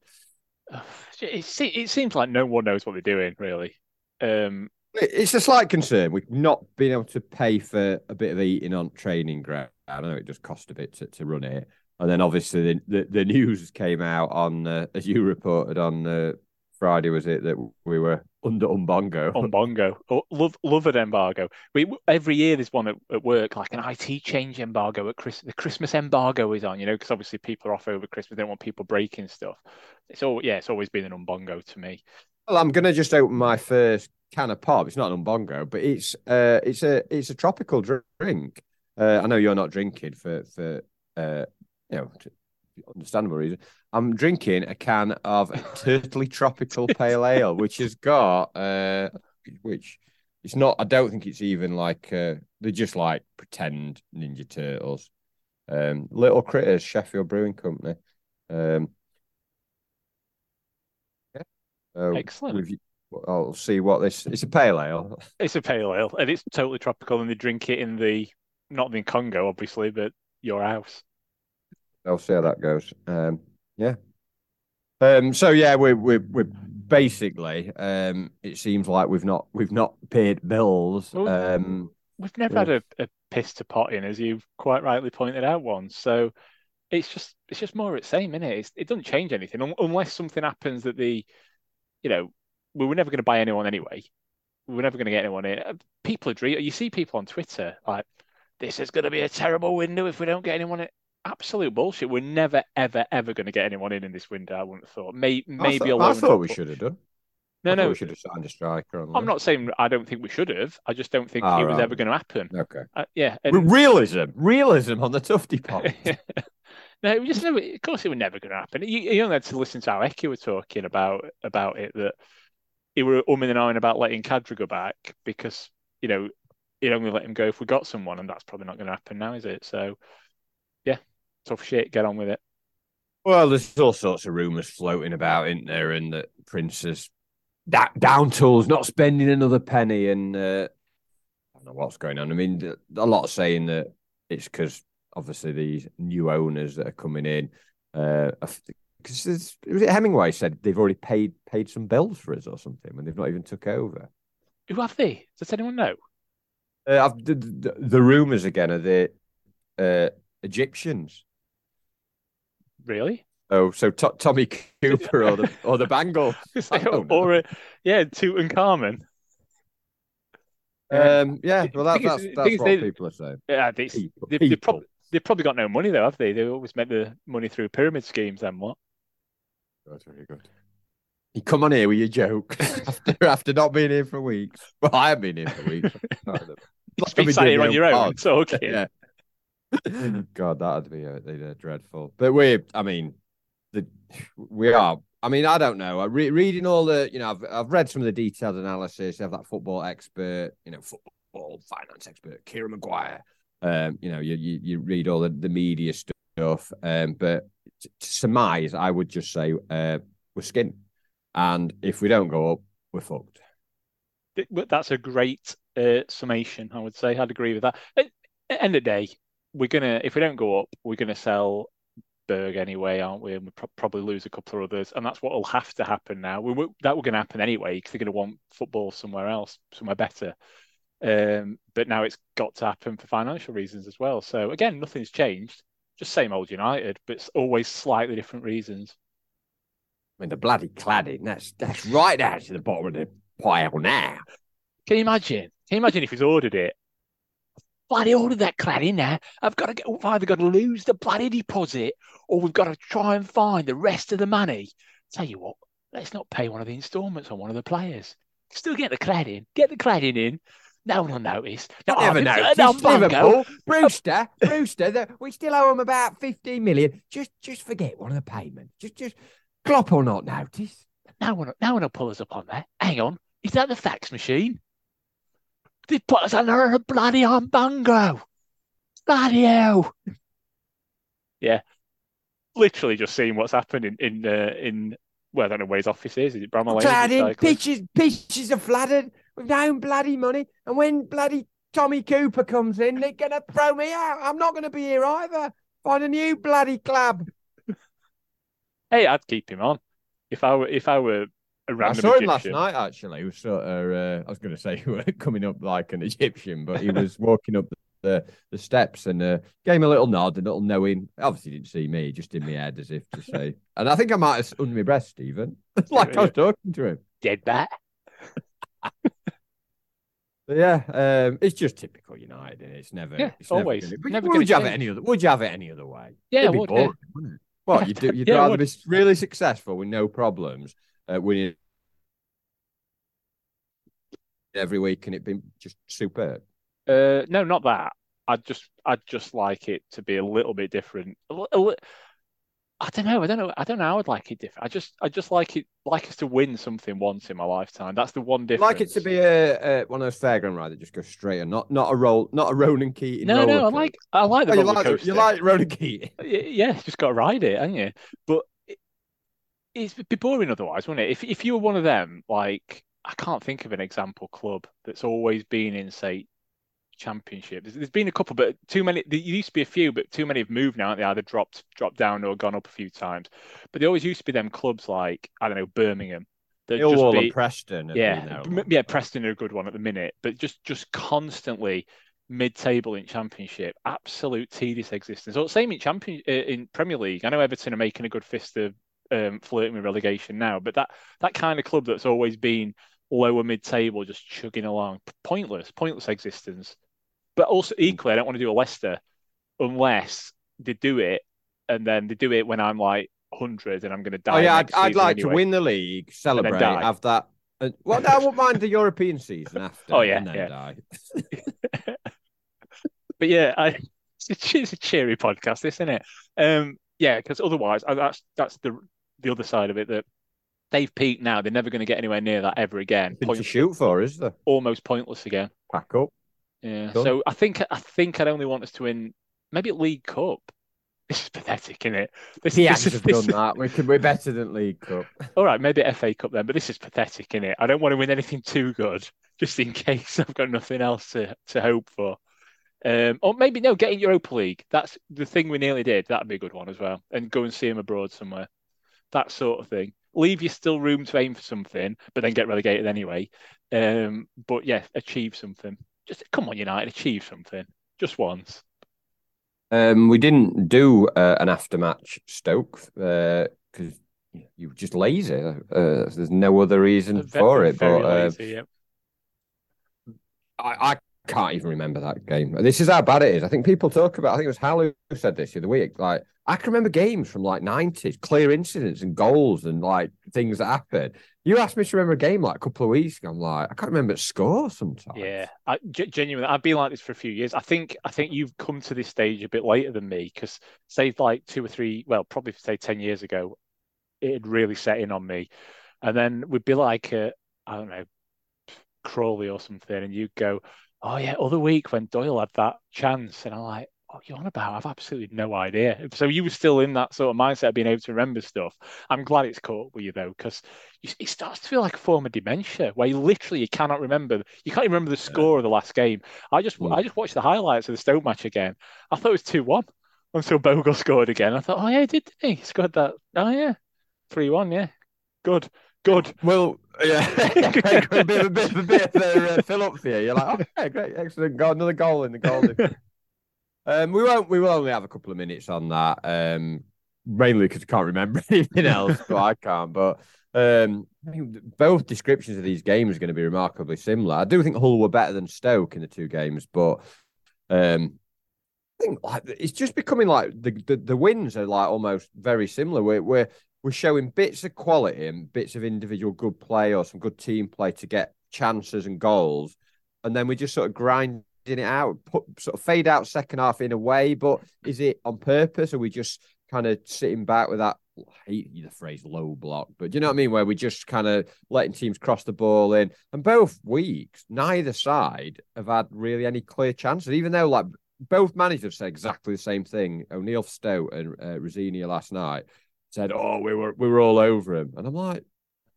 It, seems like no one knows what they're doing, really. Um, It's a slight concern. We've not been able to pay for a bit of eating on training ground. I know it does cost a bit to, to run it. And then obviously the, the, the news came out on, uh, as you reported on uh, Friday, was it, that we were under Umbongo? on Bongo. Oh, love love an embargo. We every year there's one at, at work, like an IT change embargo at Chris. The Christmas embargo is on, you know, because obviously people are off over Christmas. They don't want people breaking stuff. It's all yeah, it's always been an umbongo to me. Well, I'm gonna just open my first can of pop. It's not an umbongo, but it's uh, it's a it's a tropical drink. Uh, I know you're not drinking for for uh, you know understandable reason. I'm drinking a can of totally Tropical Pale Ale, which has got uh, which it's not. I don't think it's even like uh, they're just like pretend Ninja Turtles. Um, Little Critters, Sheffield Brewing Company. Um, yeah. So Excellent. we've- I'll see what this. It's a pale ale. It's a pale ale, and it's totally tropical, and they drink it in the not in Congo, obviously, but your house. I'll see how that goes. Um, yeah. Um, so yeah, we're we're we're basically. Um, it seems like we've not we've not paid bills. Well, Um, We've never Yeah. had a, a piss to pot in, as you've quite rightly pointed out once. So it's just it's just more of the same, isn't it? It's, it doesn't change anything un- unless something happens that the, you know, we were never going to buy anyone anyway. We were never going to get anyone in. People are. You see people on Twitter like, this is going to be a terrible window if we don't get anyone in. Absolute bullshit. We're never, ever, ever going to get anyone in in this window. I wouldn't have thought. May, I maybe thought, a I thought we should have done. No, I no. we should have signed a striker. I'm not saying I don't think we should have. I just don't think Ah, it was right. ever going to happen. Okay. Uh, yeah. And- Realism, realism on the Tufty pot. no, it was just never. Of course, it was never going to happen. You, you only had to listen to how Eki were talking about about it that he were umming and ahhing about letting Khadra go back because you know he'd only let him go if we got someone, and that's probably not going to happen now, is it? So, yeah, tough shit. Get on with it. Well, there's all sorts of rumours floating about, isn't there? And that Prince is da- down tools, not spending another penny, and uh, I don't know what's going on. I mean, a lot of saying that it's because obviously these new owners that are coming in. Uh, because Hemingway said they've already paid paid some bills for us or something and they've not even took over. Who have they? Does anyone know? Uh, I've, the, the, the rumours again are the uh, Egyptians. Really? Oh, so To- Tommy Cooper or the or the Bangles. I don't know. or uh, yeah, Tutankhamen. Yeah. Um, yeah, well, that, that's that's what they- people are saying. Yeah, they, People, they've, they've, prob- they've probably got no money though, have they? They always make the money through pyramid schemes. Then what? That's very good. You come on here with your joke after after not being here for weeks. Well, I have been here for weeks. Just be sat here on your own talking. Yeah. God, that'd be a, a dreadful. But we, I mean, the we are. I mean, I don't know. I re- reading all the, you know, I've I've read some of the detailed analysis. They have that football expert, you know, football finance expert, Kieran Maguire. Um, you know, you you, you read all the, the media stuff. Um, but to surmise, I would just say uh, we're skinned, and if we don't go up, we're fucked. That's a great uh, summation, I would say. I'd agree with that. At, end of the day, we're gonna if we don't go up, we're gonna sell Berg anyway, aren't we? And we pro- probably lose a couple of others, and that's what will have to happen now. We, we- that will going to happen anyway because they're going to want football somewhere else, somewhere better. Um, but now it's got to happen for financial reasons as well. So again, nothing's changed. Just same old United, but it's always slightly different reasons. I mean, the bloody cladding, that's that's right down to the bottom of the pile now. Can you imagine? Can you imagine if he's ordered it? Bloody ordered that cladding now. I've got to get, we've either got to lose the bloody deposit or we've got to try and find the rest of the money. Tell you what, let's not pay one of the instalments on one of the players. Still get the cladding, get the cladding in. No one will notice. No, No, never it's- noticed. no, Bongo. Liverpool, Brewster, Brewster. the- we still owe him about fifteen million. Just, just forget one of the payments. Just, just Klopp will not notice. No one, no one will pull us up on that. Hang on, is that the fax machine? They put us under a bloody on Bongo. Bloody hell. Yeah, literally just seeing what's happening in uh, in well, I don't know where his office is. Is it Bramall Lane? Is it Cladding, Cycling? pitches, pitches are flooded with no bloody money. And when bloody Tommy Cooper comes in, they're gonna throw me out. I'm not gonna be here either. Find a new bloody club. Hey, I'd keep him on if I were if I were a I random saw him last night. Actually, he was sort of. Uh, I was going to say he was coming up like an Egyptian, but he was walking up the the steps and uh, gave him a little nod, a little knowing. Obviously, he didn't see me, just in my head, as if to say. And I think I might have under my breath, Stephen, like I was talking to him. Dead bat. But yeah, um, it's just typical United. And it's never. Yeah, it's never always. gonna- Never would you have it any other? Would you have it any other way? Yeah, It'd be would, yeah. wouldn't it? What you do? You'd Yeah, rather be really successful with no problems, uh, winning every week, and it be just superb. Uh, no, not that. I'd just I'd just like it to be a little bit different. A a I don't know. I don't know. I don't know. I'd like it different. I just I just like it like us to win something once in my lifetime. That's the one I'd difference. like it to be a, a one of those fairground rides that just goes straight and not not a roll, not a Ronan Keating. No, no. I like I like the Oh, you roller like coaster. you like Ronan Keating. Yeah, you just got to ride it, haven't you? But it, it'd be boring otherwise, wouldn't it? If if you were one of them, like I can't think of an example club that's always been in, say, championship. There's, there's been a couple, but too many. There used to be a few, but too many have moved now. They either dropped dropped down or gone up a few times. But there always used to be them clubs like I don't know Birmingham. Millwall be, and Preston. yeah, been there a m- long yeah. Preston are a good one at the minute, but just just constantly mid-table in Championship, absolute tedious existence. Or same in Champion uh, in Premier League. I know Everton are making a good fist of um, flirting with relegation now, but that that kind of club that's always been lower mid-table, just chugging along, pointless, pointless existence. But also equally, I don't want to do a Leicester unless they do it, and then they do it when I'm like hundred and I'm going to die. Oh yeah, I'd, I'd like to win the league, celebrate, have that. And, well, I wouldn't mind the European season after. Oh, yeah, and then yeah. die. But yeah, I, it's, a, it's a cheery podcast, this, isn't it? Um, yeah, because otherwise, I, that's that's the the other side of it that they've peaked now. They're never going to get anywhere near that ever again. Point, to shoot for, is there? almost pointless again. Pack up. Yeah. Done. So I think I think I'd only want us to win maybe League Cup. This is pathetic, isn't it? This, He this has is done this, that. We could. We're better than League Cup. all right. Maybe FA Cup then, but this is pathetic, isn't it? I don't want to win anything too good, just in case I've got nothing else to to hope for. Um, or maybe no, get in Europa League. That's the thing we nearly did. That'd be a good one as well. And go and see him abroad somewhere. That sort of thing. Leave you still room to aim for something, but then get relegated anyway. Um, but yeah, achieve something. Just come on, United, achieve something. Just once. Um, we didn't do uh, an aftermatch Stoke because you were just lazy. Uh, there's no other reason Ve- for it. very But uh, lazy. I, I can't even remember that game. This is how bad it is. I think people talk about. I think it was Hal who said this the other week. Like I can remember games from like nineties, clear incidents and goals and like things that happened. You asked me to remember a game like a couple of weeks ago. I'm like, I can't remember the score sometimes. Yeah, I, genuinely, I've been like this for a few years. I think I think you've come to this stage a bit later than me because, say, like two or three, well, probably say ten years ago, it had really set in on me, and then we'd be like, uh, I don't know, Crawley or something, and you'd go, "Oh yeah, other week when Doyle had that chance," and I'm like, "What you on about? I've absolutely no idea." So you were still in that sort of mindset of being able to remember stuff. I'm glad it's caught with you though, because it starts to feel like a form of dementia where you literally you cannot remember. You can't even remember the score of the last game. I just Mm. I just watched the highlights of the Stoke match again. I thought it was two one until Bogle scored again. I thought, oh yeah, he did, didn't he? He scored that. Oh yeah, three one. Yeah, good, good. Well, yeah, a bit of a bit of a bit of a uh, fill up for you. You're like, okay, great, excellent, got another goal in the golden. Um, we won't. We will only have a couple of minutes on that. Um, mainly because I can't remember anything else, but I can't. But um, I mean, both descriptions of these games are going to be remarkably similar. I do think Hull were better than Stoke in the two games, but um, I think like it's just becoming like the, the the wins are like almost very similar. We're we're we're showing bits of quality and bits of individual good play or some good team play to get chances and goals. and then we just sort of grinding it out, put sort of fade out second half in a way. But is it on purpose, or we just kind of sitting back with that? I hate the phrase low block, but do you know what I mean? Where we're just kind of letting teams cross the ball in, and both weeks, neither side have had really any clear chances, even though like both managers said exactly the same thing. O'Neill Stoke and uh, Rosenior last night said, "Oh, we were we were all over him," and I'm like,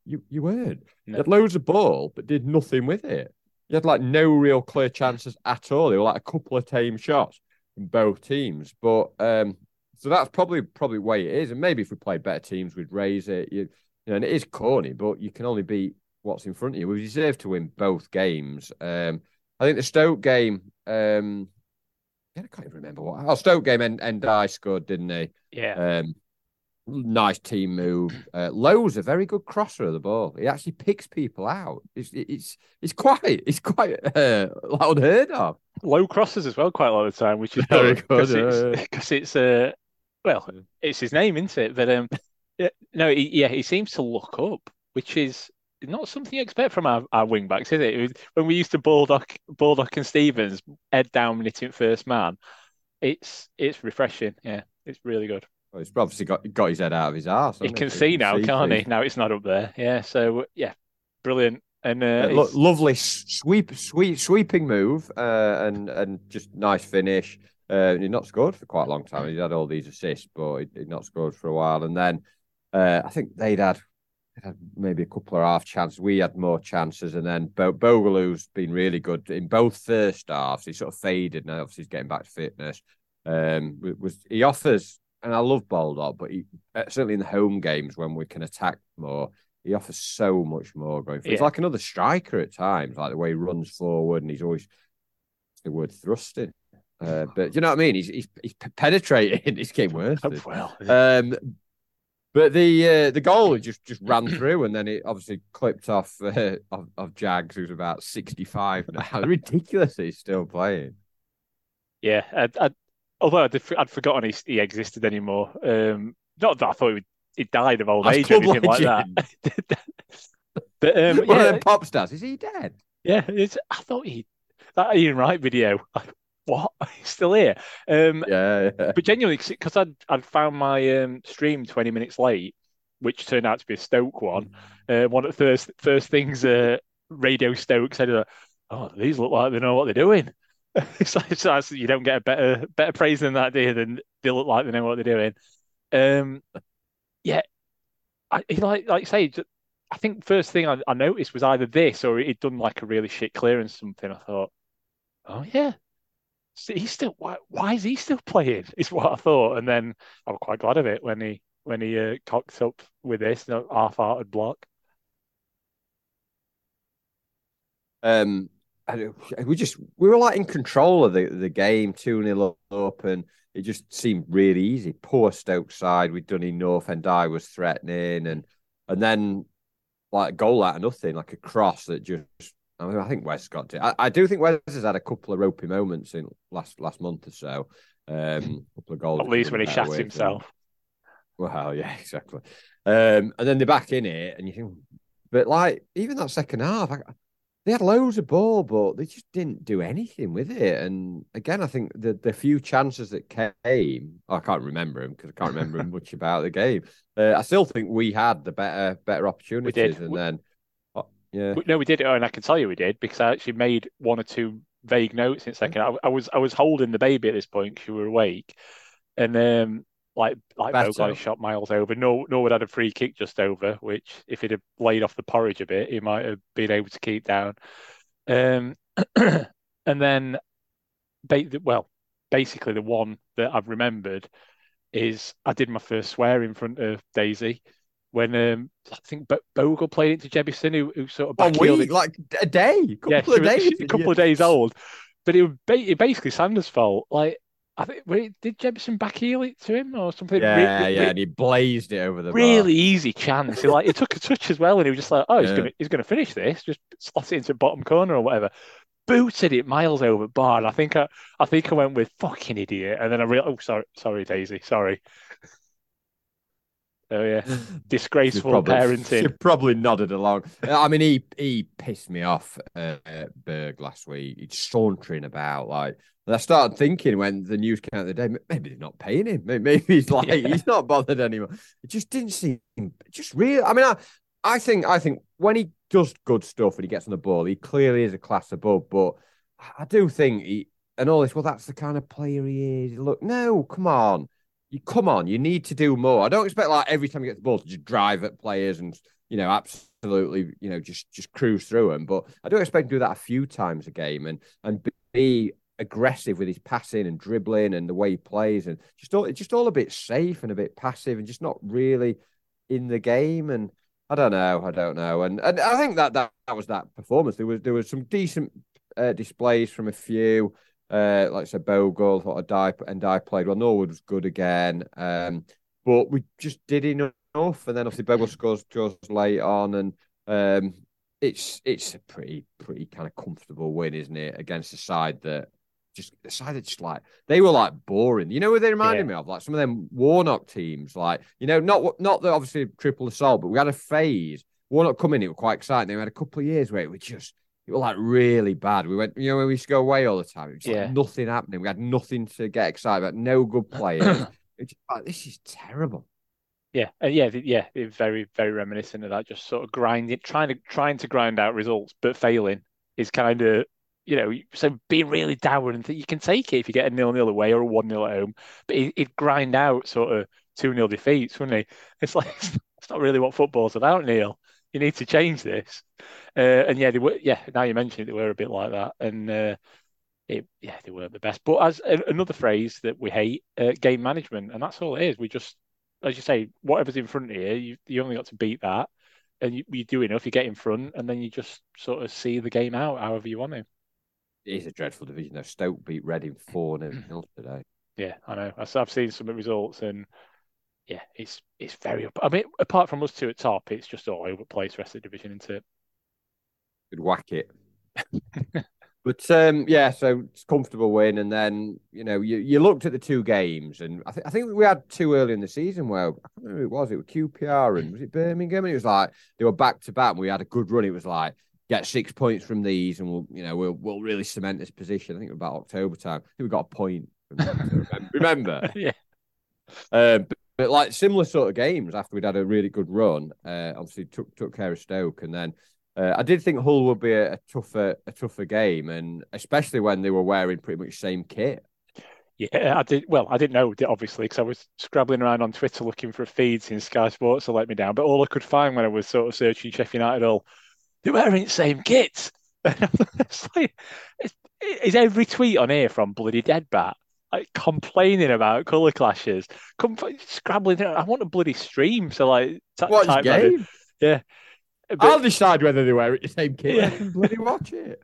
"You you weren't. No. You had loads of ball, but did nothing with it. You had like no real clear chances at all. They were like a couple of tame shots from both teams, but um, so that's probably probably the way it is. And maybe if we played better teams, we'd raise it. You, you know, and it is corny, but you can only beat what's in front of you. We deserve to win both games. Um, I think the Stoke game. Um, yeah, I can't even remember what. Oh, Stoke game and and I scored, didn't he? Yeah. Um, nice team move. Uh, Lowe's a very good crosser of the ball. He actually picks people out. It's it's it's quite it's quite uh, unheard of. Low crosses as well, quite a lot of the time, which is very good because it's, it's uh, well, it's his name, isn't it? But um, no, he, yeah, he seems to look up, which is not something you expect from our, our wing backs, is it? it when we used to Baldock, Baldock and Stevens, head down, knitting first man, it's it's refreshing. Yeah, it's really good. Well, he's obviously got got his head out of his ass. He can see now, see can't things. he? Now it's not up there. Yeah. So yeah, brilliant. And uh, lo- lovely sweep, sweep, sweeping move, uh, and and just nice finish. Uh, he's not scored for quite a long time. He's had all these assists, but he, he'd not scored for a while. And then uh, I think they'd had had maybe a couple of half chances. We had more chances, and then Bo- Bogle's been really good in both first halves. He sort of faded, now obviously he's getting back to fitness. Um, was he offers, and I love Baldock, but he uh, certainly in the home games when we can attack more, he offers so much more going. Yeah. He's like another striker at times, like the way he runs forward, and he's always the word thrusting. Uh, but you know what I mean? He's he's, he's penetrating. He's getting worse. well, um, but the uh, the goal just just ran through, and then it obviously clipped off uh, of, of Jags, who's about sixty five now. Ridiculous, he's still playing. Yeah, I, I, although I'd, I'd forgotten he, he existed anymore. Um, not that I thought he, he died of old That's age or anything legend. like that. but um, yeah, pop stars is he dead? Yeah, I thought he that Ian Wright video what? He's still here. Um, yeah, yeah. But genuinely, because I'd, I'd found my um, stream 20 minutes late, which turned out to be a Stoke one. Uh, one of the first, first things uh, Radio Stoke said, uh, oh, these look like they know what they're doing. so, so you don't get a better better praise than that, do you? Than they look like they know what they're doing. Um, yeah, I, like like say, I think first thing I, I noticed was either this or he'd done like a really shit clearance something. I thought, oh yeah, he's still why, why is he still playing? Is what I thought, and then I was quite glad of it when he when he uh, cocked up with this half-hearted block. Um, we just we were like in control of the the game, two 0 up, and it just seemed really easy. Poor Stoke side, we'd done enough, and I was threatening, and and then like a goal out of nothing, like a cross that just I, mean, I think Wes got it. I, I, do think Wes has had a couple of ropey moments in last last month or so. Um, a couple of goals. At least when he shot himself. well, yeah, exactly. Um, and then they're back in it, and you think, but like even that second half, I, they had loads of ball, but they just didn't do anything with it. And again, I think the the few chances that came, I can't remember them because I can't remember much about the game. Uh, I still think we had the better better opportunities, and then yeah. No, we did it, and I can tell you we did because I actually made one or two vague notes in a second. I, I was I was holding the baby at this point you were awake, and um, like like Bogarde shot miles over. No, Norwood had a free kick just over, which if he'd have laid off the porridge a bit, he might have been able to keep down. Um, and then, well, basically the one that I've remembered is I did my first swear in front of Daisy when um, I think Bogle played into Jebbison, who, who sort of back a week, like a day, couple yeah, of days, a couple yeah. of days old. But it was ba- basically Sanders' fault. Like I think it, did Jebbison heel it to him or something? Yeah, really, yeah, really, and he blazed it over the really bar. easy chance. He like he took a touch as well, and he was just like, oh, he's yeah. gonna he's gonna finish this, just slot it into the bottom corner or whatever. Booted it miles over bar. And I think I I think I went with fucking idiot, and then I realized, oh sorry sorry Daisy, sorry. Oh yeah, disgraceful probably, parenting. She probably nodded along. I mean, he he pissed me off uh, at Berge last week. He's sauntering about like. And I started thinking when the news came out the day, maybe they're not paying him. Maybe he's like yeah. he's not bothered anymore. It just didn't seem just real. I mean, I I think I think when he does good stuff and he gets on the ball, he clearly is a class above. But I do think he and all this. Well, that's the kind of player he is. Look, no, come on you come on, you need to do more. I don't expect like every time you get the ball to just drive at players and you know absolutely you know just just cruise through them. But I do expect to do that a few times a game and and be aggressive with his passing and dribbling and the way he plays and just all just all a bit safe and a bit passive and just not really in the game. And I don't know, I don't know. And and I think that that, that was that performance. There was there was some decent uh, displays from a few. Uh, like I said, Bogle, thought a die and I played well. Norwood was good again, um, but we just did enough. And then obviously Bogle scores just late on, and um, it's it's a pretty pretty kind of comfortable win, isn't it, against a side that just the side that just like they were like boring. You know what they reminded yeah. me of? Like some of them Warnock teams, like you know, not not the obviously triple assault, but we had a phase. Warnock coming, it was quite exciting. We had a couple of years where it was just it was like really bad. We went, you know, when we used to go away all the time, it was yeah. like nothing happening. We had nothing to get excited about, no good players. it's like, this is terrible. Yeah, uh, yeah, yeah. It's very, very reminiscent of that. Just sort of grinding, trying to trying to grind out results, but failing is kind of, you know, so being really dour and th- you can take it if you get a nil nil away or a one nil at home, but it, would grind out sort of two nil defeats, wouldn't it? It's like it's not really what football's about, Neil. You need to change this. Uh, and yeah, they were. Yeah, now you mention it, they were a bit like that, and uh, it, yeah, they weren't the best. But as a, another phrase that we hate, uh, game management, and that's all it is. We just, as you say, whatever's in front of you, you, you only got to beat that, and you, you do enough, you get in front, and then you just sort of see the game out however you want to. It is a dreadful division. Though Stoke beat Reading four 0 today. Yeah, I know. I've seen some results, and yeah, it's it's very. I mean, apart from us two at top, it's just all over the place. Rest of the division, isn't it? could whack it. but um, yeah, so it's comfortable win, and then you know you, you looked at the two games, and I think I think we had two early in the season where I can't remember who it was. It was QPR and was it Birmingham? And it was like they were back to back. and We had a good run. It was like get six points from these, and we'll you know we'll we'll really cement this position. I think about October time. I think we got a point. remember, yeah. Um, but, but, like similar sort of games after we'd had a really good run, uh, obviously took took care of Stoke, and then uh, I did think Hull would be a, a, tougher a tougher game, and especially when they were wearing pretty much same kit. Yeah, I did. Well, I didn't know obviously because I was scrabbling around on Twitter looking for feeds in Sky Sports to let me down. But all I could find when I was sort of searching Sheffield United, all they're wearing the same kit. it's like, it's, is every tweet on here from bloody Deadbat like complaining about colour clashes? Come scrabbling. I want a bloody stream. So like, t- what game? Yeah, but, I'll decide whether they wear it the same kit. Yeah. I can bloody watch it.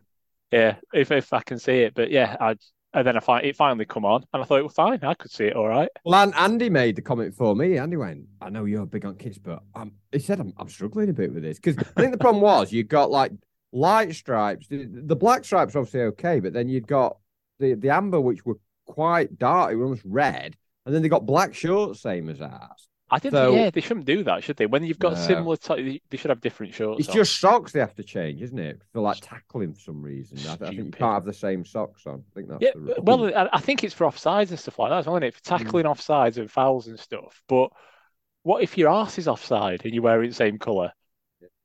Yeah, if if I can see it, but yeah, I and then I find it finally come on, and I thought, well, fine, I could see it all right. Well, Andy made the comment for me. Andy went, "I know you're big on kids, but I'm." He said, "I'm, I'm struggling a bit with this because I think the problem was you got like light stripes. The, the black stripes obviously okay, but then you'd got the the amber, which were quite dark, were almost red, and then they got black shorts, same as ours. I didn't. So, yeah, they shouldn't do that, should they? When you've got no. similar, t- they should have different shorts. It's on. just socks they have to change, isn't it? For like tackling for some reason. I, I, think you can't have the same socks on. I think that's yeah. The... Well, I think it's for offsides and stuff like that, isn't it? For tackling mm. offsides and fouls and stuff. But what if your ass is offside and you're wearing the same colour?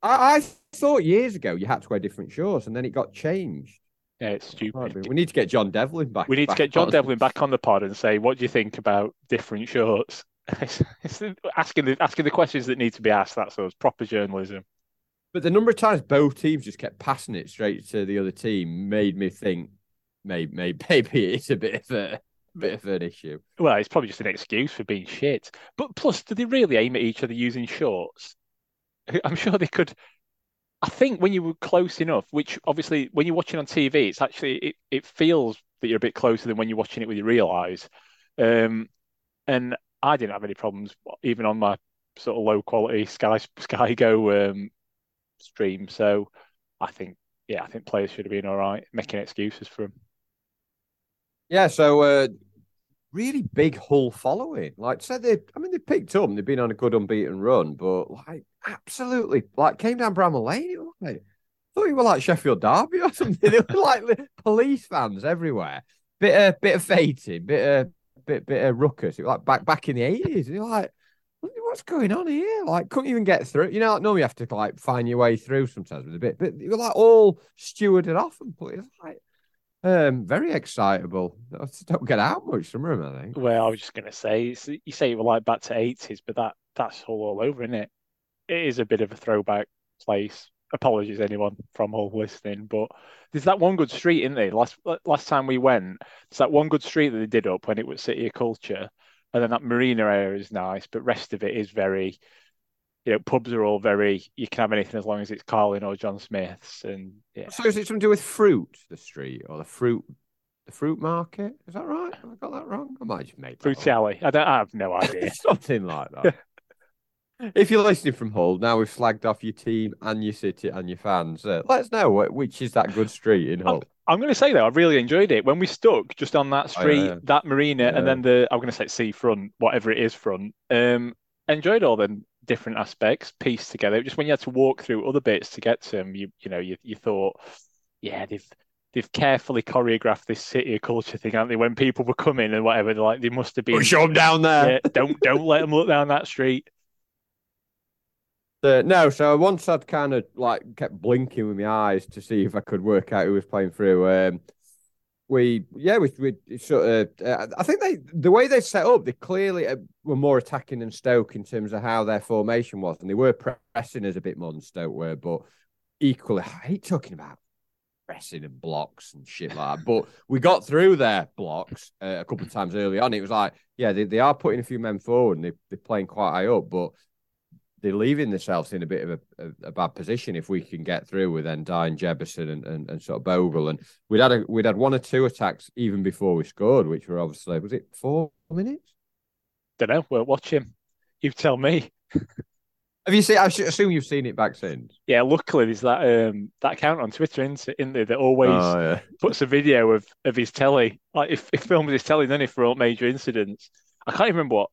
I, I thought years ago you had to wear different shorts, and then it got changed. Yeah, it's oh, stupid. We need to get John Devlin back. We need back to get John on. Devlin back on the pod and say, what do you think about different shorts? asking the asking the questions that need to be asked. That's us proper journalism. But the number of times both teams just kept passing it straight to the other team made me think maybe maybe, maybe it's a bit of a bit of an issue. Well, it's probably just an excuse for being shit. But plus, do they really aim at each other using shorts? I'm sure they could. I think when you were close enough, which obviously when you're watching on TV, it's actually it, it feels that you're a bit closer than when you're watching it with your real eyes. Um, and I didn't have any problems even on my sort of low quality Sky Sky Go um, stream. So I think, yeah, I think players should have been all right making excuses for him. Yeah. So uh, really big Hull following. Like said they, I mean, they picked up. They've been on a good unbeaten run, but like absolutely, like came down Bramall Lane. Like, I thought you were like Sheffield Derby or something. they were like police fans everywhere. Bit of bit of fating, bit of bit bit of ruckus. It was like back back in the eighties. You're like, what's going on here? Like, couldn't even get through. You know, no, you have to like find your way through sometimes with a bit, but you were like all stewarded off and put it like um, very excitable. I don't get out much from him, I think. Well, I was just going to say, you say you were like back to 80s, but that that's all, all over, isn't it? It is a bit of a throwback place. Apologies, anyone from Hull listening, but there's that one good street, isn't there? Last last time we went, it's that one good street that they did up when it was City of Culture, and then that marina area is nice, but rest of it is very you know, pubs are all very. You can have anything as long as it's Carling or John Smith's, and yeah. So is it something to do with fruit, the street, or the fruit, the fruit market? Is that right? Have I got that wrong? I might just made fruit alley. I don't. I have no idea. something like that. if you're listening from Hull, now we've flagged off your team and your city and your fans. Uh, let us know which is that good street in Hull. I'm, I'm going to say though, I really enjoyed it when we stuck just on that street, oh, yeah. that marina, yeah. and then the I'm going to say seafront, whatever it is front. Um, enjoyed all the different aspects pieced together. Just when you had to walk through other bits to get to them, you you know you you thought, yeah, they've they've carefully choreographed this city of culture thing, haven't they? When people were coming and whatever, like they must have been Push them down there. Yeah, don't don't let them look down that street. No, so once I'd kind of like kept blinking with my eyes to see if I could work out who was playing through. Um, we yeah we we sort of uh, I think they the way they set up they clearly uh, were more attacking than Stoke in terms of how their formation was and they were pressing us a bit more than Stoke were but equally I hate talking about pressing and blocks and shit like that but we got through their blocks uh, a couple of times early on it was like yeah they, they are putting a few men forward and they, they're playing quite high up but they're leaving themselves in a bit of a, a, a, bad position if we can get through with Ndiaye and Jebbison and, and, and sort of Bogle. And we'd had a, we'd had one or two attacks even before we scored, which were obviously was it four minutes? Don't know. We'll watch him. You tell me. Have you seen? I assume you've seen it back since. Yeah, luckily there's that um that account on Twitter, isn't, in there, that always oh, yeah. puts a video of, of his telly. Like if, if films his telly, then if for all major incidents. I can't even remember what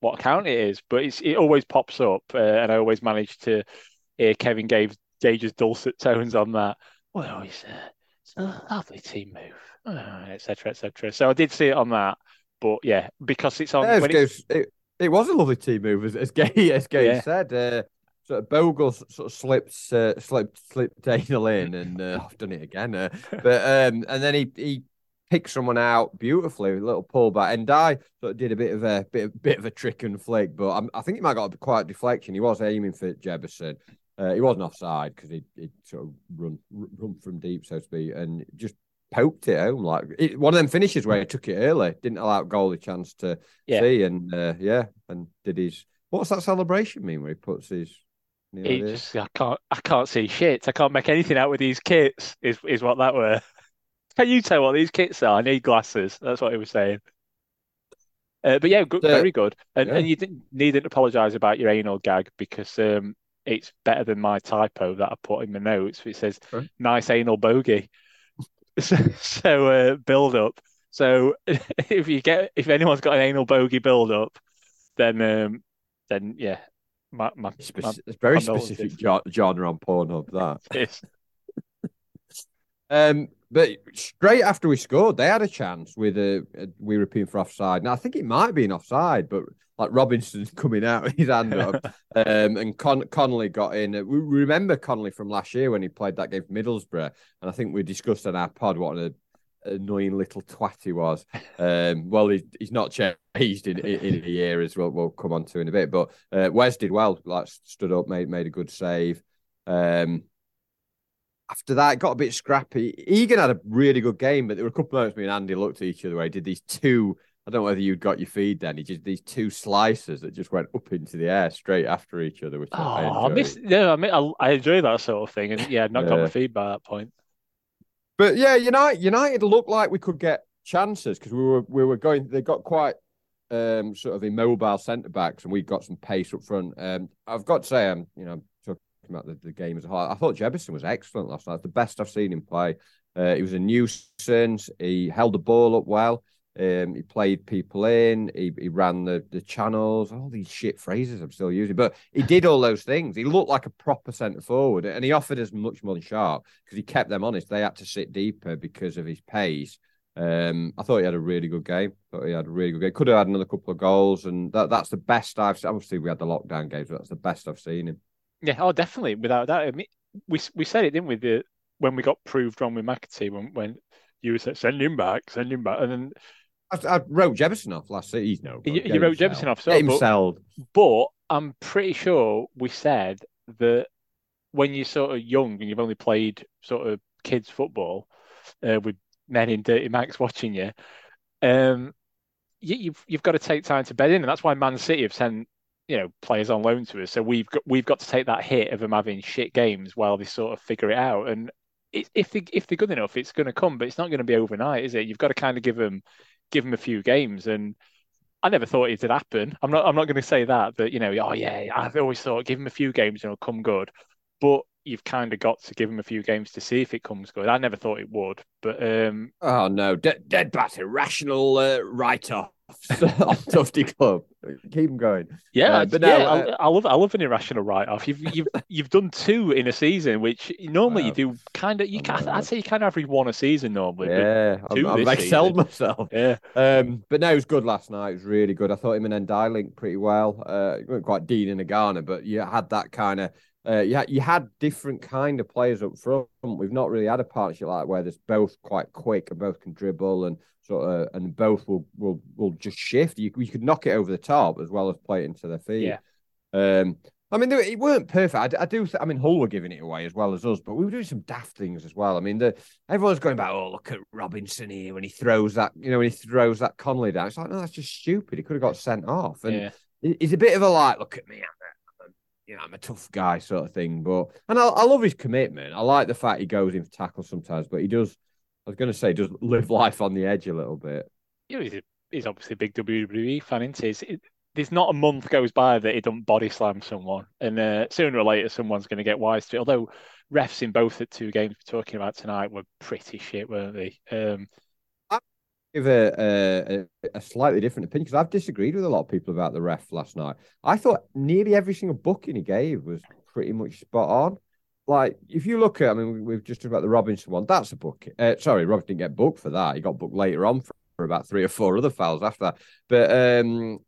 what account it is, but it's it always pops up, uh, and I always manage to hear Kevin Gage, Gage's dulcet tones on that. Well, it's a, it's a lovely team move, etc., uh, etc. Et so I did see it on that, but yeah, because it's on. Yeah, it, it's... it, it, was a lovely team move, as, as Gage, as Gage yeah. said. Uh, sort of Bogle sort of slips, uh, slipped, slipped Daniel in, and uh, I've done it again. Uh, but um, and then he he pick someone out beautifully, a little pullback. And I sort of did a bit of a bit, bit of a trick and flick, but I'm, i think he might have got a quiet deflection. He was aiming for Jebbison. Uh, he wasn't offside because he he sort of run run from deep, so to speak, and just poked it home. Like it, one of them finishes where he took it early, didn't allow goalie chance to yeah. see, and uh, yeah, and did his. What's that celebration mean where he puts his? he just, I can't, I can't see shit. I can't make anything out with these kits. Is is what that were. Can you tell what these kits are? I need glasses. That's what he was saying. Uh, but yeah, good, uh, very good. And, yeah. and you didn't needn't apologise about your anal gag because um, it's better than my typo that I put in the notes. It says. "nice anal bogey." so, so uh, build up. So if you get if anyone's got an anal bogey build up, then um, then yeah, my, my, Speci- my it's very specific genre on Pornhub. That. um, but straight after we scored, they had a chance with a, a we were being for offside. Now I think it might be an offside, but like Robinson's coming out his hand up, um, and Con- Connolly got in. We remember Connolly from last year when he played that game for Middlesbrough, and I think we discussed on our pod what an annoying little twat he was. Um, well, he, he's not changed in, in, in, a year as well. We'll come on to in a bit, but uh, Wes did well. Like stood up, made made a good save. Um, after that, got a bit scrappy. Egan had a really good game, but there were a couple of moments me and Andy looked at each other. Where he did these two. I don't know whether you'd got your feed then. He did these two slices that just went up into the air straight after each other. Which oh, I, I miss. Yeah, I mean, I, I, enjoy that sort of thing, and yeah, not yeah. got my feed by that point. But yeah, United United looked like we could get chances because we were we were going. They got quite um, sort of immobile centre backs, and we got some pace up front. Um, I've got to say, I'm you know about the, the game as a whole. I thought Jebbison was excellent last night. The best I've seen him play. Uh, he was a nuisance. He held the ball up well. Um, he played people in. He, he ran the, the channels. All these shit phrases I'm still using, but he did all those things. He looked like a proper centre forward, and he offered us much more than Sharp because he kept them honest. They had to sit deeper because of his pace. Um, I thought he had a really good game. Thought he had a really good game. Could have had another couple of goals, and that, that's the best I've. seen. Obviously, we had the lockdown games, but that's the best I've seen him. Yeah, oh, definitely, without that. I mean, we we said it, didn't we? The when we got proved wrong with McAtee, when when you said send him back, send him back, and then I, I wrote Jebbison off last season. He's no. You, you wrote Jebbison off, so Get himself. But, but I'm pretty sure we said that when you're sort of young and you've only played sort of kids football uh, with men in dirty max watching you, um, you, you've you've got to take time to bed in, and that's why Man City have sent you know players on loan to us. So we've got we've got to take that hit of them having shit games while they sort of figure it out. And it, if they if they're good enough, it's going to come, but it's not going to be overnight, is it? You've got to kind of give them give him a few games. And I never thought it would happen. I'm not I'm not going to say that, but you know, oh yeah, I've always thought give them a few games and it'll come good. But you've kind of got to give them a few games to see if it comes good. I never thought it would, but um, oh no, dead, dead bat irrational uh, write off Tufty Club. Keep them going. Yeah, uh, but yeah, I, uh, I, love I love an irrational write off. You've you've you've done two in a season, which normally you do kind of. You can I'd say you kind of average one a season normally. Yeah, I've, I've excelled myself. Yeah, um, but no, it was good last night. It was really good. I thought him and Ndiaye linked pretty well. Uh, quite Deane and Agana, but you had that kind of uh, you, had, you had different kind of players up front. We've not really had a partnership like where there's both quite quick and both can dribble and sort of and both will will will just shift. You, you could knock it over the top as well as play it into their feet. Yeah. Um, I mean, it weren't perfect. I, I do. I mean, Hull were giving it away as well as us, but we were doing some daft things as well. I mean, the everyone's going about, oh, look at Robinson here when he throws that, you know, when he throws that Connolly down. It's like, no, that's just stupid. He could have got sent off. And yeah. he's a bit of a like, look at me, you know, I'm a tough guy sort of thing. But and I, I love his commitment. I like the fact he goes in for tackles sometimes, but he does. I was going to say, just live life on the edge a little bit. Yeah, he's, a, he's obviously a big WWE fan, isn't he? It, there's not a month goes by that he don't body slam someone, and uh, sooner or later someone's going to get wise to it. Although refs in both the two games we're talking about tonight were pretty shit, weren't they? Um, give a, a, a slightly different opinion because I've disagreed with a lot of people about the ref last night. I thought nearly every single booking he gave was pretty much spot on. Like if you look at, I mean, we've just talked about the Robinson one. That's a book. Uh, sorry, Robinson didn't get booked for that. He got booked later on for, for about three or four other fouls after that. But um,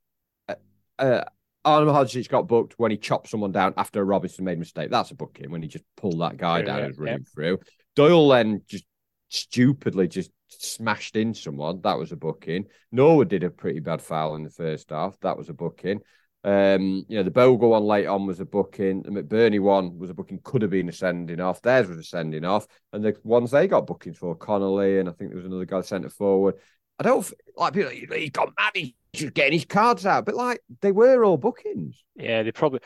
uh, uh, Arnaud Hodzic got booked when he chopped someone down after Robinson made a mistake. That's a booking when he just pulled that guy yeah, down yeah, who's running yeah. through. Doyle then just stupidly just smashed in someone. That was a booking. Norwood did a pretty bad foul in the first half. That was a booking. Um, you know, the Bogle one late on was a booking. The McBurnie one was a booking, could have been a sending off. Theirs was a sending off. And the ones they got bookings for, Connolly, and I think there was another guy centre forward. I don't like people, he got mad, he's just getting his cards out. But like, they were all bookings. Yeah, they probably,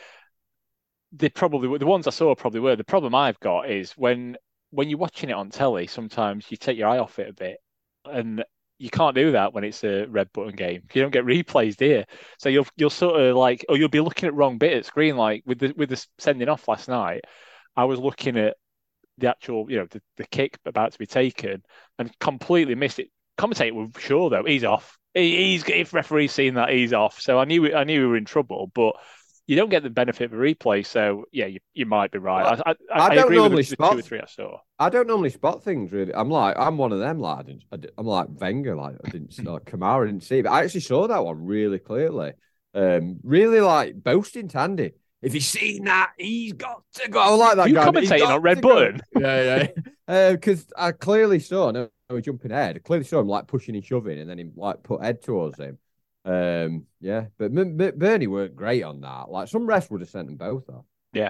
they probably, were. the ones I saw probably were. The problem I've got is when when you're watching it on telly, sometimes you take your eye off it a bit, and you can't do that when it's a red button game. You don't get replays, you? So you'll you'll sort of like, or you'll be looking at wrong bit at screen. Like with the with the sending off last night, I was looking at the actual, you know, the, the kick about to be taken, and completely missed it. Commentator was sure though he's off. He, he's if referee's seen that he's off. So I knew I knew we were in trouble, but you don't get the benefit of a replay. So yeah, you, you might be right. I, I, I, I don't normally spot two or three I saw. I don't normally spot things really. I'm like I'm one of them. Like I am like Wenger. Like I didn't know Kamara didn't see, but I actually saw that one really clearly. Um, really like boasting Tandy. If he's seen that, he's got to go. I like that you guy. commentating on Red Button. yeah, yeah. Because uh, I clearly saw. No, no, jumping ahead. I clearly saw him like pushing and shoving, and then he like put head towards him. Um, yeah, but M- M- Bernie weren't great on that. Like some refs would have sent them both off. Yeah.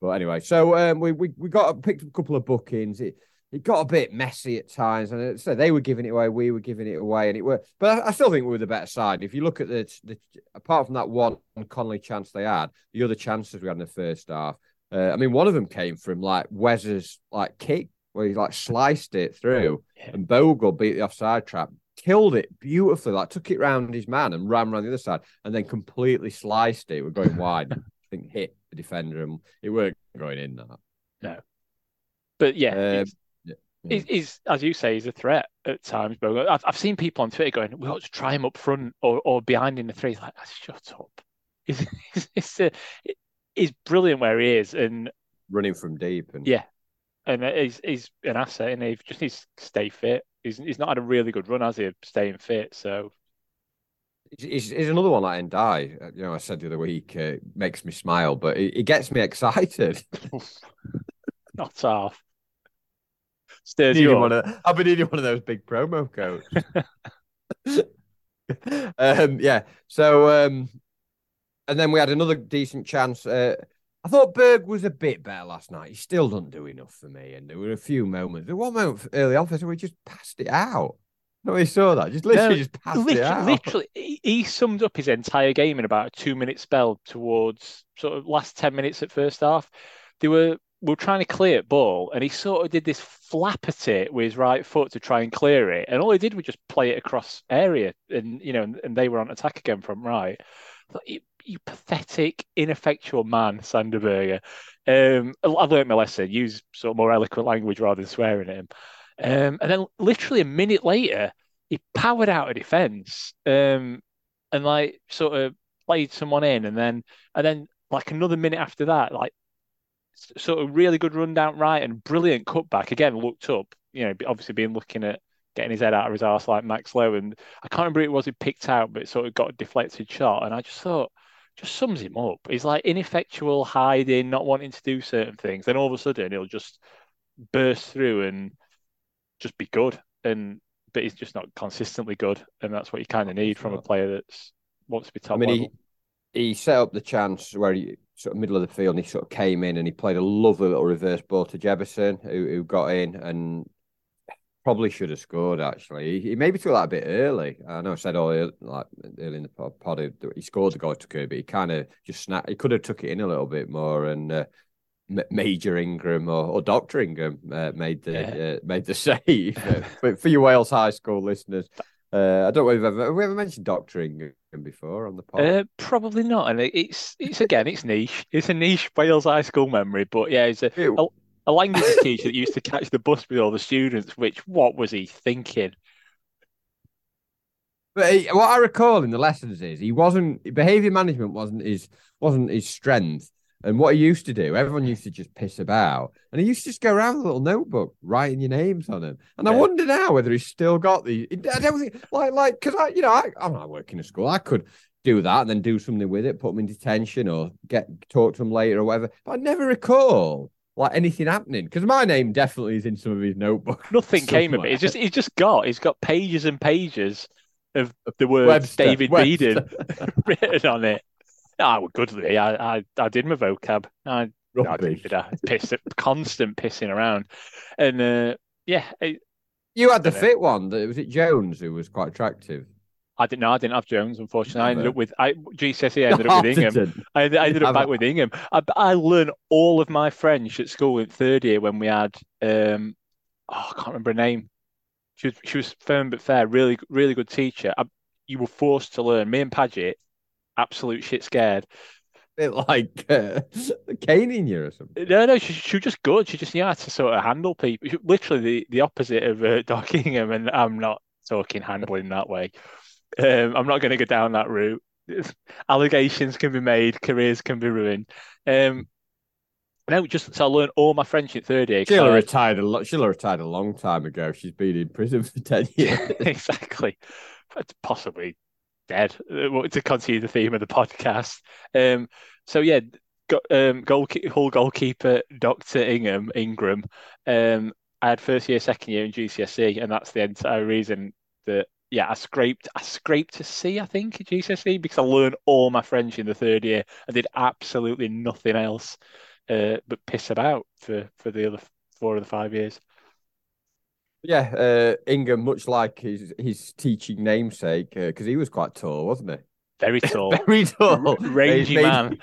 But anyway, so um, we we we got picked up a couple of bookings. It it got a bit messy at times, and so they were giving it away, we were giving it away, and it were. But I, I still think we were the better side. If you look at the, the apart from that one Connolly chance they had, the other chances we had in the first half. Uh, I mean, one of them came from like Wes's like kick where he like sliced it through, yeah. and Bogle beat the offside trap, killed it beautifully, like took it round his man and ran around the other side, and then completely sliced it. We're going wide. I think hit the defender, and it weren't going in that. No, but yeah, um, he's, he's, as you say, he's a threat at times. But I've, I've seen people on Twitter going, "We ought to try him up front or, or behind in the three. Like, ah, shut up. He's he's, he's, a, he's brilliant where he is, and running from deep, and yeah, and he's he's an asset, and he just needs to stay fit. He's he's not had a really good run, has he, staying fit? So He's, he's, another one like Ndiaye. Uh, you know, I said the other week, uh, makes me smile, but it, it gets me excited. Not half. Stirs you one of, I've been needing one of those big promo codes. um, yeah. So, um, and then we had another decent chance. Uh, I thought Berge was a bit better last night. He still doesn't do enough for me, and there were a few moments. There was one moment early on, where we just passed it out. No, he saw that. Just literally no, just passed literally, it out. Literally, he, he summed up his entire game in about a two-minute spell towards sort of last ten minutes at first half. They were we were trying to clear it ball, and he sort of did this flap at it with his right foot to try and clear it, and all he did was just play it across area, and you know, and, and they were on attack again from right. You, you pathetic, ineffectual man, Sander Berge. Um, I've learned my lesson. Use sort of more eloquent language rather than swearing at him. Um, and then literally a minute later, he powered out a defence um, and like sort of played someone in, and then and then like another minute after that, like sort of really good run down right and brilliant cutback. Again, looked up, you know, obviously being looking at getting his head out of his ass like Max Lowe, and I can't remember who it was he picked out, but sort of got a deflected shot, and I just thought just sums him up. He's like ineffectual, hiding, not wanting to do certain things. Then all of a sudden he'll just burst through and just be good. And but he's just not consistently good, and that's what you kind of need from a player that's wants to be top I mean, level. He, he set up the chance where he sort of middle of the field and he sort of came in and he played a lovely little reverse ball to Jebbison, who, who got in and probably should have scored. Actually, he, he maybe took that a bit early. I know I said earlier, like early in the pod, he scored the goal to Kirby. He kind of just snapped. He could have took it in a little bit more and. Uh, Major Ingram or, or Doctor Ingram uh, made the yeah. uh, made the save. for, for your Wales High School listeners, uh, I don't know if we've ever have we ever mentioned Doctor Ingram before on the pod. Uh, probably not, and it's it's again it's niche. It's a niche Wales High School memory, but yeah, it's a, a, a language teacher that used to catch the bus with all the students. Which what was he thinking? But he, what I recall in the lessons is he wasn't behavior management wasn't his wasn't his strength. And what he used to do, everyone used to just piss about, and he used to just go around with a little notebook writing your names on them. And yeah. I wonder now whether he's still got the. I don't think like like because I you know I I'm not working in school. I could do that and then do something with it, put them in detention or get talk to them later or whatever. But I never recall like anything happening because my name definitely is in some of his notebooks. Nothing somewhere. came of it. He's just he's just got he's got pages and pages of the words Webster, David Webster. written on it. I would goodly. I, I I did my vocab. I, I did I pissed constant pissing around, and uh, yeah. It, you had the fit one. Was it Jones who was quite attractive? I didn't know. I didn't have Jones, unfortunately. I ended up with I, GCSE. I ended up with Ingham. I, I ended up back with Ingham. I, I learned all of my French at school in third year when we had. um Oh, I can't remember her name. She was she was firm but fair. Really, really good teacher. I, you were forced to learn. Me and Paget, absolute shit scared. Bit like uh, caning you or something. No, no, she, she was just good. She just knew how to sort of handle people. She, literally the, the opposite of uh, Doc Ingham, and I'm not talking handling that way. Um, I'm not going to go down that route. Allegations can be made, careers can be ruined. Um, no, just so I learned all my French in third year. She'll have retired a lot. She'll have retired a long time ago. She's been in prison for ten years. exactly, possibly dead. Uh, to continue the theme of the podcast. Um, so yeah, go, um, goal Hull goalkeeper Doctor Ingham Ingram. Um, I had first year, second year in GCSE, and that's the entire reason that yeah, I scraped I scraped to C, I think, at GCSE because I learned all my French in the third year. I did absolutely nothing else uh, but piss about for, for the other four of the five years. Yeah, uh, Ingham, much like his his teaching namesake, because uh, he was quite tall, wasn't he? Very tall, very tall, rangy made, man.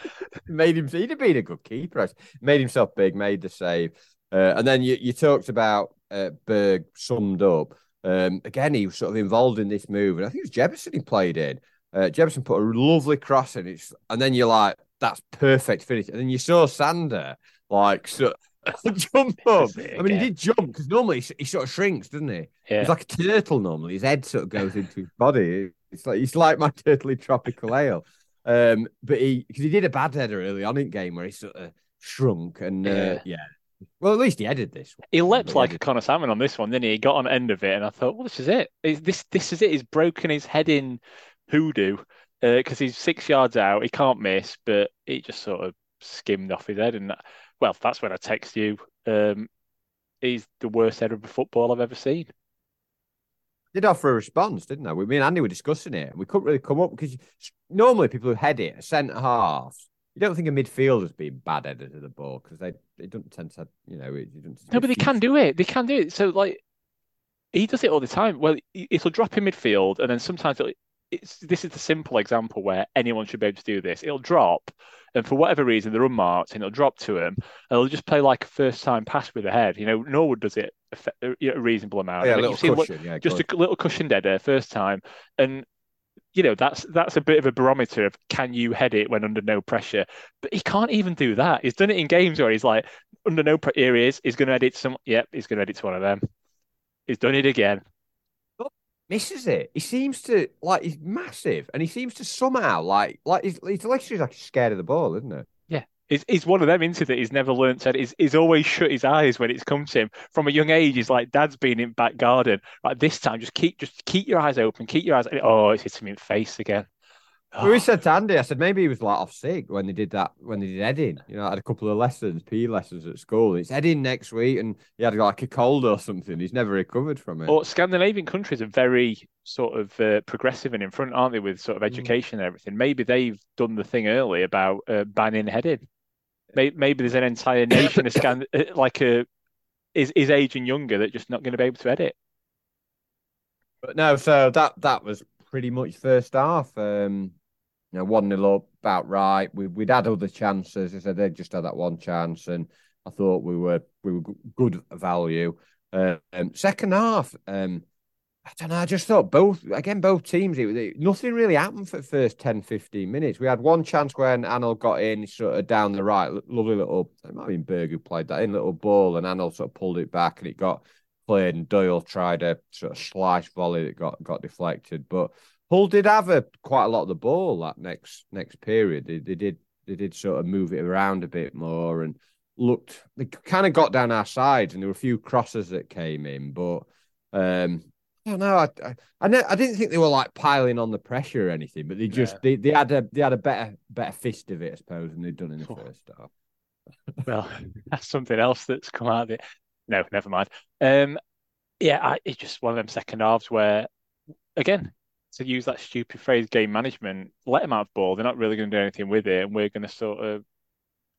Made him. He'd have been a good keeper. Actually. Made himself big, made the save, uh, and then you you talked about uh, Berge summed up. Um, again, he was sort of involved in this move, and I think it was Jebbison he played in. Uh, Jebbison put a lovely cross in, it's, and then you're like, "That's perfect finish." And then you saw Sander like so, jump up. This is it I mean, he did jump because normally he, he sort of shrinks, doesn't he? Yeah. He's like a turtle normally. His head sort of goes into his body. It's like he's like my turtle in tropical ale. Um, but he because he did a bad header early on in game where he sort of shrunk and uh, Yeah. yeah. Well, at least he headed this. One. He leapt He like a Connor Salmon on this one, didn't he? He got on end of it, and I thought, well, this is it. Is this this is it. He's broken his head in hoodoo because he's six yards out. He can't miss, but he just sort of skimmed off his head. And that- well, that's when I text you. Um, he's the worst header of football I've ever seen. did offer a response, didn't I? We, me and Andy were discussing it, we couldn't really come up because normally people who head it, a centre halves, you don't think a midfielder's being bad headed of the ball because they they don't tend to, you know, it, it doesn't No, but they can do it. They can do it. So like, he does it all the time. Well, it'll drop in midfield, and then sometimes it'll, it's this is the simple example where anyone should be able to do this. It'll drop, and for whatever reason they're unmarked, and it'll drop to him, and they'll just play like a first time pass with the head. You know, Norwood does it a, a reasonable amount. Yeah, a little cushion, yeah, just a little cushion deader first time, and you know that's that's a bit of a barometer of can you head it when under no pressure. But he can't even do that. He's done it in games where he's like under no pressure. He is. He's going to edit some. Yep, he's going to edit to one of them. He's done it again. Oh, misses it. He seems to like he's massive, and he seems to somehow like like he's, he's literally like scared of the ball, isn't it? He's, he's one of them into that he's never learnt to. He's, he's always shut his eyes when it's come to him from a young age. He's like, Dad's been in back garden. Like this time, just keep just keep your eyes open. Keep your eyes. Oh, it's hitting me in the face again. Well, we said to Andy, I said maybe he was like off sick when they did that when they did Edding. You know, I had a couple of lessons, PE lessons at school. It's Edding next week, and he had like a cold or something. He's never recovered from it. Or Scandinavian countries are very sort of uh, progressive and in front, aren't they, with sort Mm. of education and everything? Maybe they've done the thing early about uh, banning heading. Maybe, maybe there's an entire nation of Scan uh, like a is is aging younger that just not going to be able to edit. But no, so that that was pretty much first half. Um, you know, one nil up, about right. We we'd had other chances. I said they just had that one chance, and I thought we were we were good value. Um, second half, um, I don't know. I just thought both again, both teams. It, it- nothing really happened for the first 10, 15 minutes. We had one chance when Anel got in, sort of down the right, lovely little. It might have been Berge who played that in little ball, and Anel sort of pulled it back, and it got played. And Doyle tried a sort of slice volley that got got deflected, but Hull did have a quite a lot of the ball that next next period. They, they did they did sort of move it around a bit more and looked. They kind of got down our sides, and there were a few crosses that came in, but. um I don't know. I I, I, ne- I didn't think they were like piling on the pressure or anything, but they just Yeah. they, they had a they had a better better fist of it, I suppose, than they'd done in the Oh. first half. Well, that's something else that's come out of it. No, never mind. Um, yeah, I, it's just one of them second halves where, again, to use that stupid phrase, game management, let them have ball. They're not really going to do anything with it, and we're going to sort of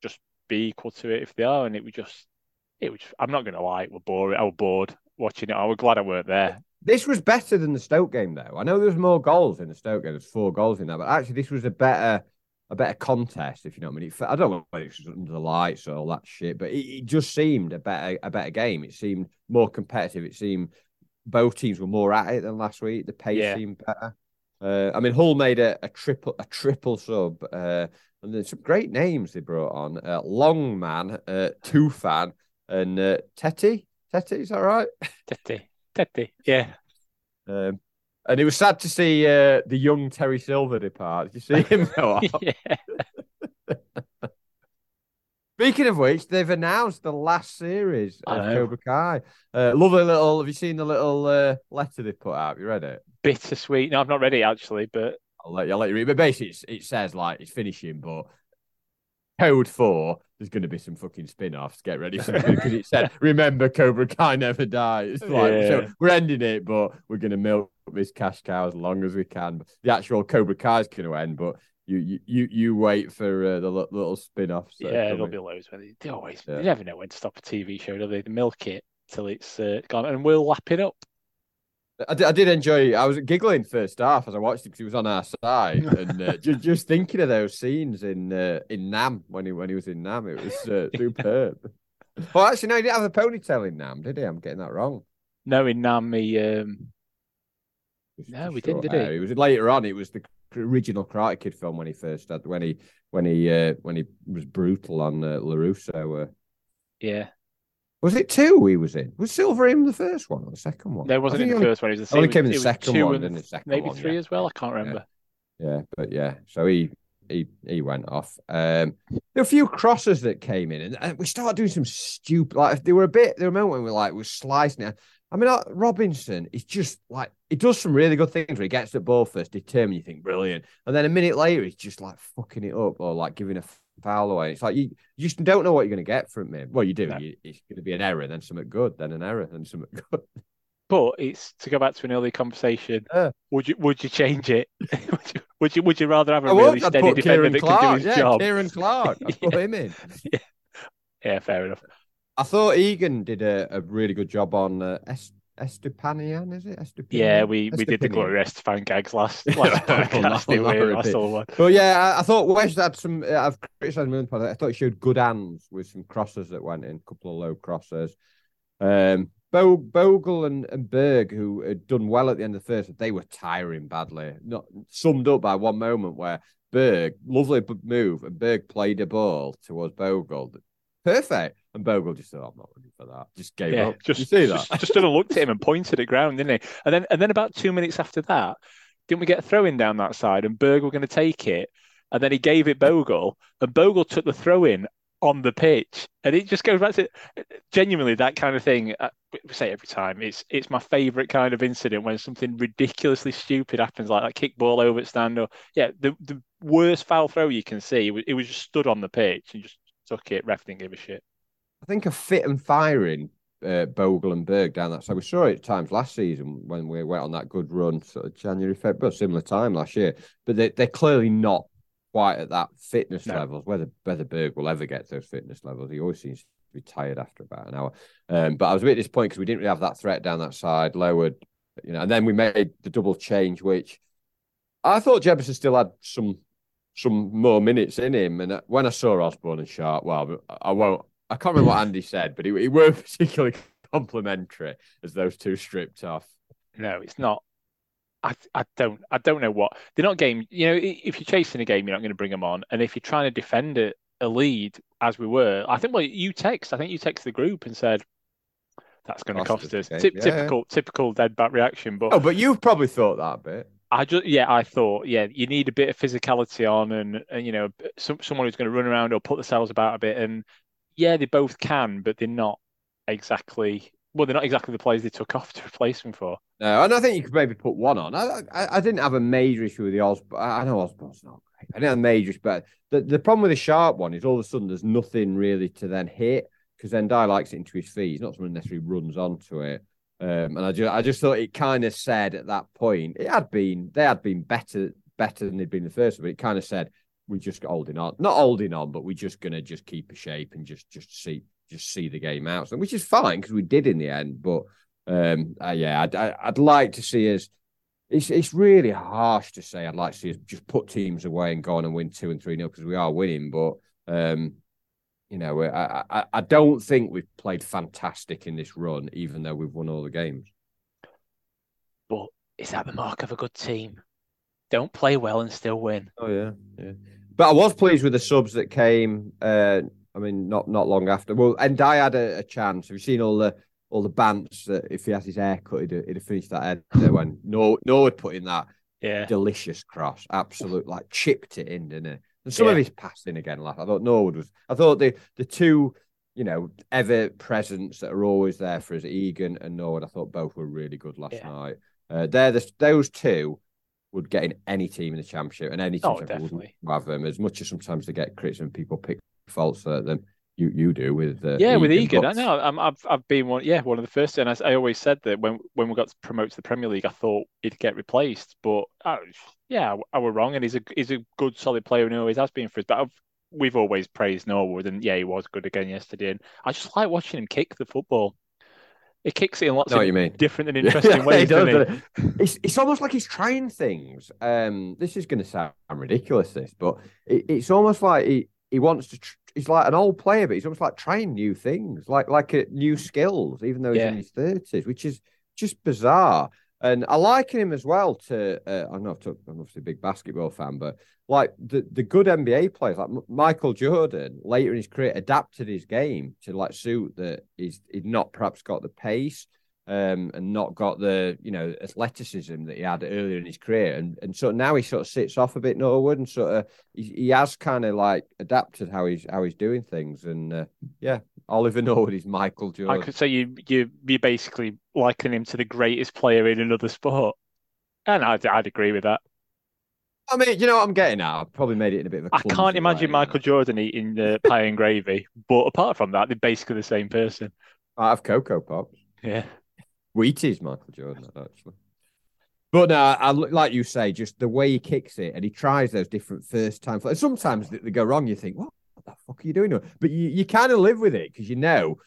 just be equal to it if they are. And it would just, it was. I'm not going to lie, we're bored. I was bored watching it. I was glad I weren't there. This was better than the Stoke game, though. I know there was more goals in the Stoke game. There's four goals in that, but actually, this was a better a better contest, if you know what I mean. I don't know whether it was under the lights or all that shit, but it, it just seemed a better a better game. It seemed more competitive. It seemed both teams were more at it than last week. The pace Yeah. seemed better. Uh, I mean, Hull made a, a triple a triple sub, uh, and there's some great names they brought on: uh, Longman, uh, Tufan, and uh, Tetteh. Tetteh, is that right? Tetteh, Tetteh, yeah. Um, and it was sad to see uh, the young Terry Silver depart. Did you see him go off? yeah. Speaking of which, they've announced the last series I of know. Cobra Kai. Uh, lovely little. Have you seen the little uh, letter they put out? Have you read it? Bittersweet. No, I've not read it actually, but I'll let you. I'll let you read. But basically, it's, it says like it's finishing, but Code Four. There's going to be some fucking spin-offs. Get ready for it because it said, "Remember, Cobra Kai never dies." It's like Yeah. so we're ending it, but we're going to milk this cash cow as long as we can. The actual Cobra Kai is going to end, but you you you, wait for uh, the li- little spin-offs. yeah, there'll be loads. When they, they always, Yeah. they never know when to stop a TV show, do they? They milk it till it's uh, gone, and we'll lap it up. I did, I did enjoy. I was giggling first half as I watched it because he was on our side, and uh, just just thinking of those scenes in uh, in Nam when he when he was in Nam, it was uh, superb. well, actually, no, he didn't have a ponytail in Nam, did he? I'm getting that wrong. No, in Nam, he, um, No, we didn't, did he? It was later on. It was the original Karate Kid film when he first had when he when he uh, when he was brutal on uh, LaRusso. Uh, Yeah. Was it two he was in? Was Silver in the first one or the second one? No, it wasn't in the only, first one. It was the only came in the second one, and didn't? Second maybe one, three yeah. as well. I can't remember. Yeah, but yeah, so he he he went off. Um, there were a few crosses that came in, and, and we started doing some stupid. Like they were a bit. There were a moment when we were like we're slicing it. I mean, Robinson is just like he does some really good things. Where he gets the ball first, determined. You think brilliant, and then a minute later he's just like fucking it up or like giving a foul away. It's like you, you just don't know what you're going to get from him. Well, you do. No. You, it's going to be an error, then something good, then an error, then something good. But it's to go back to an earlier conversation. Yeah. Would you would you change it? would you would you would you rather have a I really steady defender Ciaran that Clark. can do his yeah, job? Ciaran Clark. I'd put him in. Yeah, fair enough. I thought Egan did a, a really good job on uh, Est- Estupiñán, is it? Estupiñán? Yeah, we, we did the Estupiñán. glorious fan gags last last podcast. no, didn't no, we? repeat. Last one. But yeah, I, I thought West had some. uh, I've criticised him. in the past. I thought he showed good hands with some crosses that went in, a couple of low crosses. Um, Bo, Bogle and, and Berge, who had done well at the end of the first, they were tiring badly. Not summed up by one moment where Berge, lovely move, and Berge played a ball towards Bogle, perfect, and Bogle just said, "I'm not ready for that." Just gave Yeah, up. just you see that? just, just stood and looked at him and pointed at ground, didn't he? And then and then about two minutes after that, didn't we get a throw in down that side? And Berge were going to take it, and then he gave it Bogle, and Bogle took the throw in on the pitch, and it just goes back to genuinely that kind of thing. uh, We say every time. It's it's my favourite kind of incident when something ridiculously stupid happens, like that kick ball over at stand or yeah, the the worst foul throw you can see. It was, it was just stood on the pitch and just took it. Ref didn't give a shit. I think a fit and firing uh, Bogle and Berge down that side. We saw it at times last season when we went on that good run, sort of January, February, similar time last year. But they, they're clearly not quite at that fitness No. levels. Whether whether Berge will ever get to those fitness levels, he always seems to be tired after about an hour. Um, but I was a bit disappointed because we didn't really have that threat down that side, lowered, you know, and then we made the double change, which I thought Jefferson still had some some more minutes in him. And uh, when I saw Osborn and Sharp, well, I won't. I can't remember what Andy said, but he, he weren't particularly complimentary as those two stripped off. No, it's not. I, I don't I don't know what they're not game. You know, if you're chasing a game, you're not going to bring them on. And if you're trying to defend a, a lead, as we were, I think well, you text. I think you text the group and said that's going to Cost us us. the Typ- game. Yeah, yeah. typical typical dead bat reaction. But Oh, but you've probably thought that bit. I just yeah, I thought yeah, you need a bit of physicality on, and, and you know, some, someone who's going to run around or put themselves about a bit. And yeah, they both can, but they're not exactly. Well, they're not exactly the players they took off to replace them for. No, and I think you could maybe put one on. I I, I didn't have a major issue with the Osborn. I know Osborn's not great. I didn't have a major issue, but the, the problem with the sharp one is all of a sudden there's nothing really to then hit because then Dye likes it into his feet. He's not someone necessarily runs onto it. Um, and I just I just thought it kind of said at that point it had been they had been better better than they'd been the first, but it kind of said we just holding on, not holding on, but we're just gonna just keep a shape and just just see just see the game out, which is fine because we did in the end. But um, uh, yeah, I'd, I'd like to see us. It's it's really harsh to say I'd like to see us just put teams away and go on and win two and three nil because we are winning, but um, you know, I, I I don't think we've played fantastic in this run, even though we've won all the games. But is that the mark of a good team? Don't play well and still win. Oh yeah, yeah. But I was pleased with the subs that came. Uh, I mean, not not long after. Well, and I had a, a chance. Have you seen all the all the bants that if he had his hair cut, he'd, have- he'd have finished that head there when no no had put in that Yeah. delicious cross, absolute like chipped it in, didn't it? And some of Yeah. his passing again, like I thought Norwood was. I thought the the two, you know, ever presents that are always there for us, Egan and Norwood. I thought both were really good last Yeah. night. Uh, they're the, those two would get in any team in the championship, and any team Oh, wouldn't have them. As much as sometimes they get criticism, and people pick faults at them. You you do with uh, Yeah, with Egan, I know. I'm, I've I've been one. Yeah, one of the first. And I, I always said that when when we got to promote to the Premier League, I thought he'd get replaced. But I, yeah, I, I were wrong. And he's a he's a good, solid player, and he always has been for us. But I've, we've always praised Norwood, and yeah, he was good again yesterday. And I just like watching him kick the football. He kicks it in lots know what of you mean. different and interesting he ways, does, doesn't doesn't he? It's it's almost like he's trying things. Um, this is going to sound ridiculous, this, but it, it's almost like he he wants to. Tr- he's like an old player, but he's almost like trying new things, like like uh, new skills, even though he's Yeah. in his thirties, which is just bizarre. And I liken him as well to uh, I'm not I'm obviously a big basketball fan, but like the, the good NBA players like M- Michael Jordan later in his career adapted his game to like suit that he's he's not perhaps got the pace um, and not got the you know athleticism that he had earlier in his career, and and so now he sort of sits off a bit Norwood, and sort of he, he has kind of like adapted how he's how he's doing things, and uh, yeah, Oliver Norwood is Michael Jordan. I could say you you you basically liken him to the greatest player in another sport, and I'd I'd agree with that. I mean, you know what I'm getting at. I probably made it in a bit of a. I can't imagine way, Michael Jordan eating the pie and gravy, but apart from that, they're basically the same person. I have Coco Pops. Yeah. Wheaties, Michael Jordan, actually. But no, I, like you say, just the way he kicks it and he tries those different first time. Sometimes they, they go wrong. You think, what the fuck are you doing? But you, you kind of live with it because you know,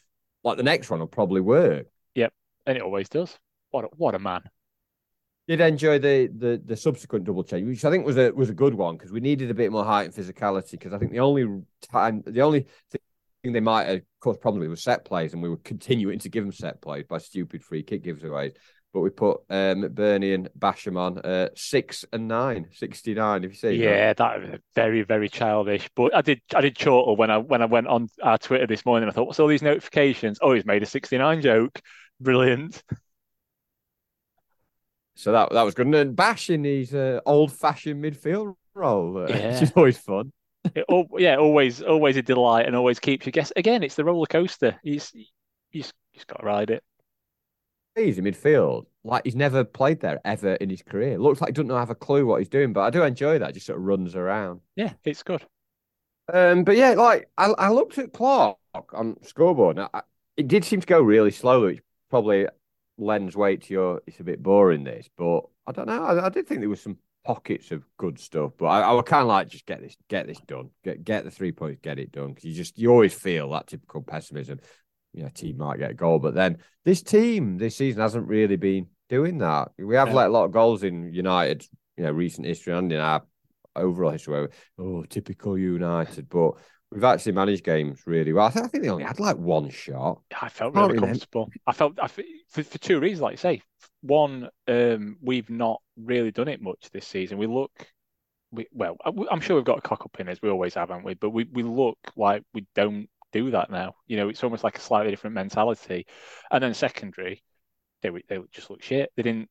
like the next one will probably work. Yep, and it always does. What a, what a man! Did enjoy the the the subsequent double change, which I think was a was a good one because we needed a bit more height and physicality. Because I think the only time, the only thing they might have caused probably was set plays, and we were continuing to give them set plays by stupid free kick giveaways. But we put um, Bernie and Basham on uh, six and nine, 69, If you see, yeah, that. that was very very childish. But I did I did chortle when I when I went on our Twitter this morning. I thought, what's all these notifications? Oh, he's made a sixty nine joke. Brilliant. So that that was good. And then bashing his uh, old fashioned midfield role, uh, yeah. which is always fun. It, oh, yeah, always always a delight and always keeps you guess. Again, it's the roller coaster. He's he's he's got to ride it. He's in midfield. Like he's never played there ever in his career. Looks like he doesn't have a clue what he's doing, but I do enjoy that. Just sort of runs around. Yeah, it's good. Um, but yeah, like I, I looked at clock on scoreboard. I, it did seem to go really slowly, which probably lends weight to your. It's a bit boring this, but I don't know. I, I did think there was some pockets of good stuff, but I, I would kind of like just get this, get this done, get get the three points, get it done, because you just you always feel that typical pessimism. Yeah, you know, team might get a goal, but then this team this season hasn't really been doing that. We have yeah. let a lot of goals in United, you know, recent history and in our overall history. Oh, typical United, but We've actually managed games really well. I think, I think they only had like one shot. I felt really comfortable. I felt I, for, for two reasons, like you say. One, um, we've not really done it much this season. We look, we, well, I'm sure we've got a cock up in as we always have, haven't we? But we, we look like we don't do that now. You know, it's almost like a slightly different mentality. And then secondary, they they just look shit. They didn't.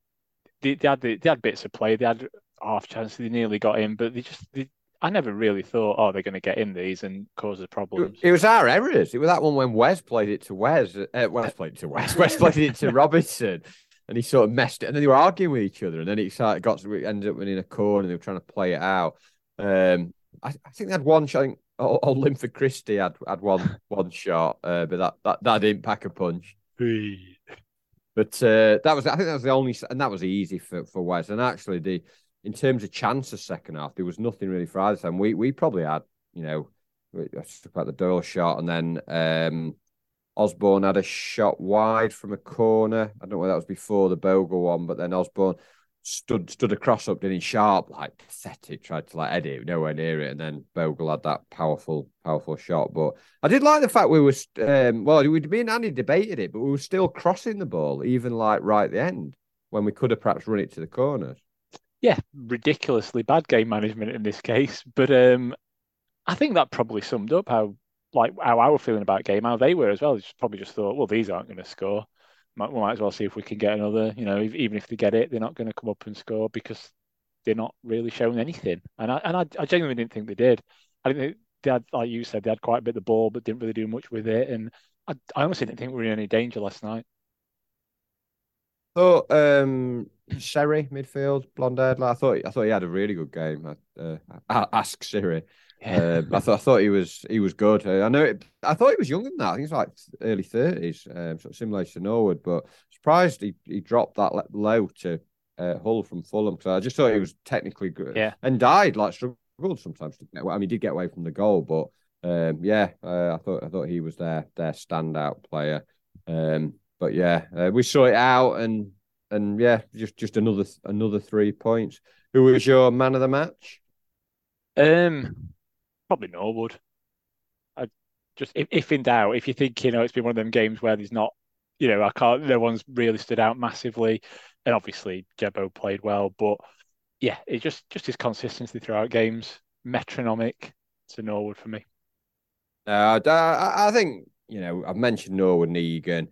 They, they had they had bits of play. They had half chances. They nearly got in, but they just they, I never really thought, oh, they're going to get in these and cause the problems. It was our errors. It was that one when Wes played it to Wes. Uh, Wes played it to Wes. Wes played it to Robinson, and he sort of messed it. And then they were arguing with each other, and then it started got to ended up in a corner. and They were trying to play it out. Um, I, I, think they had one shot. I think old Linford Christie had had one one shot, uh, but that, that that didn't pack a punch. but uh, that was I think that was the only, and that was easy for for Wes. And actually, the in terms of chances second half, there was nothing really for either time. We we probably had, you know, I about the Doyle shot, and then um, Osborn had a shot wide from a corner. I don't know whether that was before the Bogle one, but then Osborn stood stood across up, did he sharp, like pathetic, tried to like edit it, nowhere near it, and then Bogle had that powerful, powerful shot. But I did like the fact we were, um, well, we'd been Andy debated it, but we were still crossing the ball, even like right at the end when we could have perhaps run it to the corners yeah, ridiculously bad game management in this case. But um, I think that probably summed up how like how I were feeling about game, how they were as well. They just probably just thought, well, these aren't going to score. Might, we might as well see if we can get another. You know, even if they get it, they're not going to come up and score because they're not really showing anything. And I and I, I genuinely didn't think they did. I didn't. They had, like you said, they had quite a bit of the ball, but didn't really do much with it. And I, I honestly didn't think we were in any danger last night. Thought um, Seri midfield, blonde haired. I thought I thought he had a really good game. I, uh, ask Siri. Uh, I thought I thought he was he was good. Uh, I know it, I thought he was younger than that. I think he's like early thirties, um, sort of similar to Norwood. But surprised he, he dropped that low to uh, Hull from Fulham because I just thought he was technically good. Yeah, and died like struggled sometimes to get. I mean, he did get away from the goal, but um, yeah, uh, I thought I thought he was their their standout player. Um, but yeah, uh, we saw it out, and and yeah, just just another another three points. Who was your man of the match? Um, probably Norwood. I just if, if in doubt, if you think you know it's been one of them games where there's not you know, I can't. No one's really stood out massively, and obviously Jebbo played well, but yeah, it just just his consistency throughout games, metronomic to Norwood for me. Uh, I, think you know I've mentioned Norwood and Egan.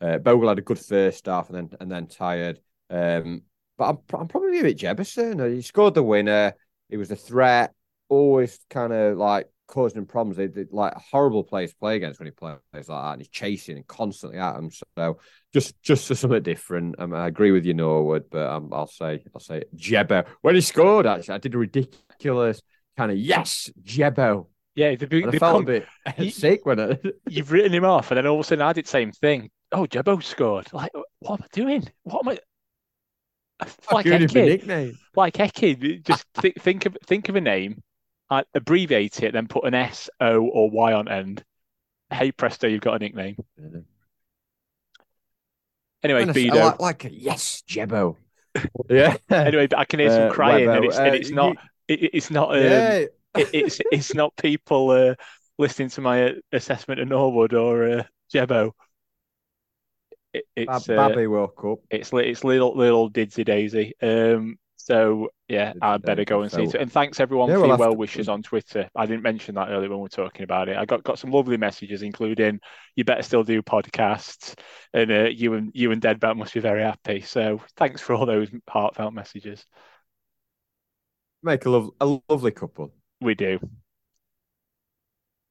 Uh, Bogle had a good first half and then and then tired. Um, but I'm, I'm probably a bit Jebbison. He scored the winner. He was a threat, always kind of like causing him problems. They, they like horrible players to play against when he plays like that, and he's chasing and constantly at him. So just just for something different. Um, I agree with you, Norwood, but um, I'll say I'll say Jebbo when he scored. Actually, I did a ridiculous kind of yes, Jebbo. Yeah, they, they, felt come, a bit sick when it. you've written him off, and then all of a sudden I did the same thing. Oh, Jebbo scored. Like, what am I doing? What am I? Like Eke, like Eke, just th- think of think of a name, uh, abbreviate it, then put an S, O, or Y on end. Hey presto, you've got a nickname. Anyway, Bedo. Like, like a, yes, Jebbo. yeah. anyway, I can hear some uh, crying, and it's, uh, and it's not. You, it, it's not. Um, yeah. it, it's it's not people uh, listening to my uh, assessment of Norwood or uh, Jebbo. It, it's uh, Babby woke up. It's it's little little Didsy Daisy. Um, so yeah, I'd better go and see it. And thanks everyone yeah, for your well wishes on Twitter. I didn't mention that earlier when we were talking about it. I got, got some lovely messages, including you better still do podcasts, and uh, you and you and Deadbat must be very happy. So thanks for all those heartfelt messages. Make a, love, a lovely couple. We do.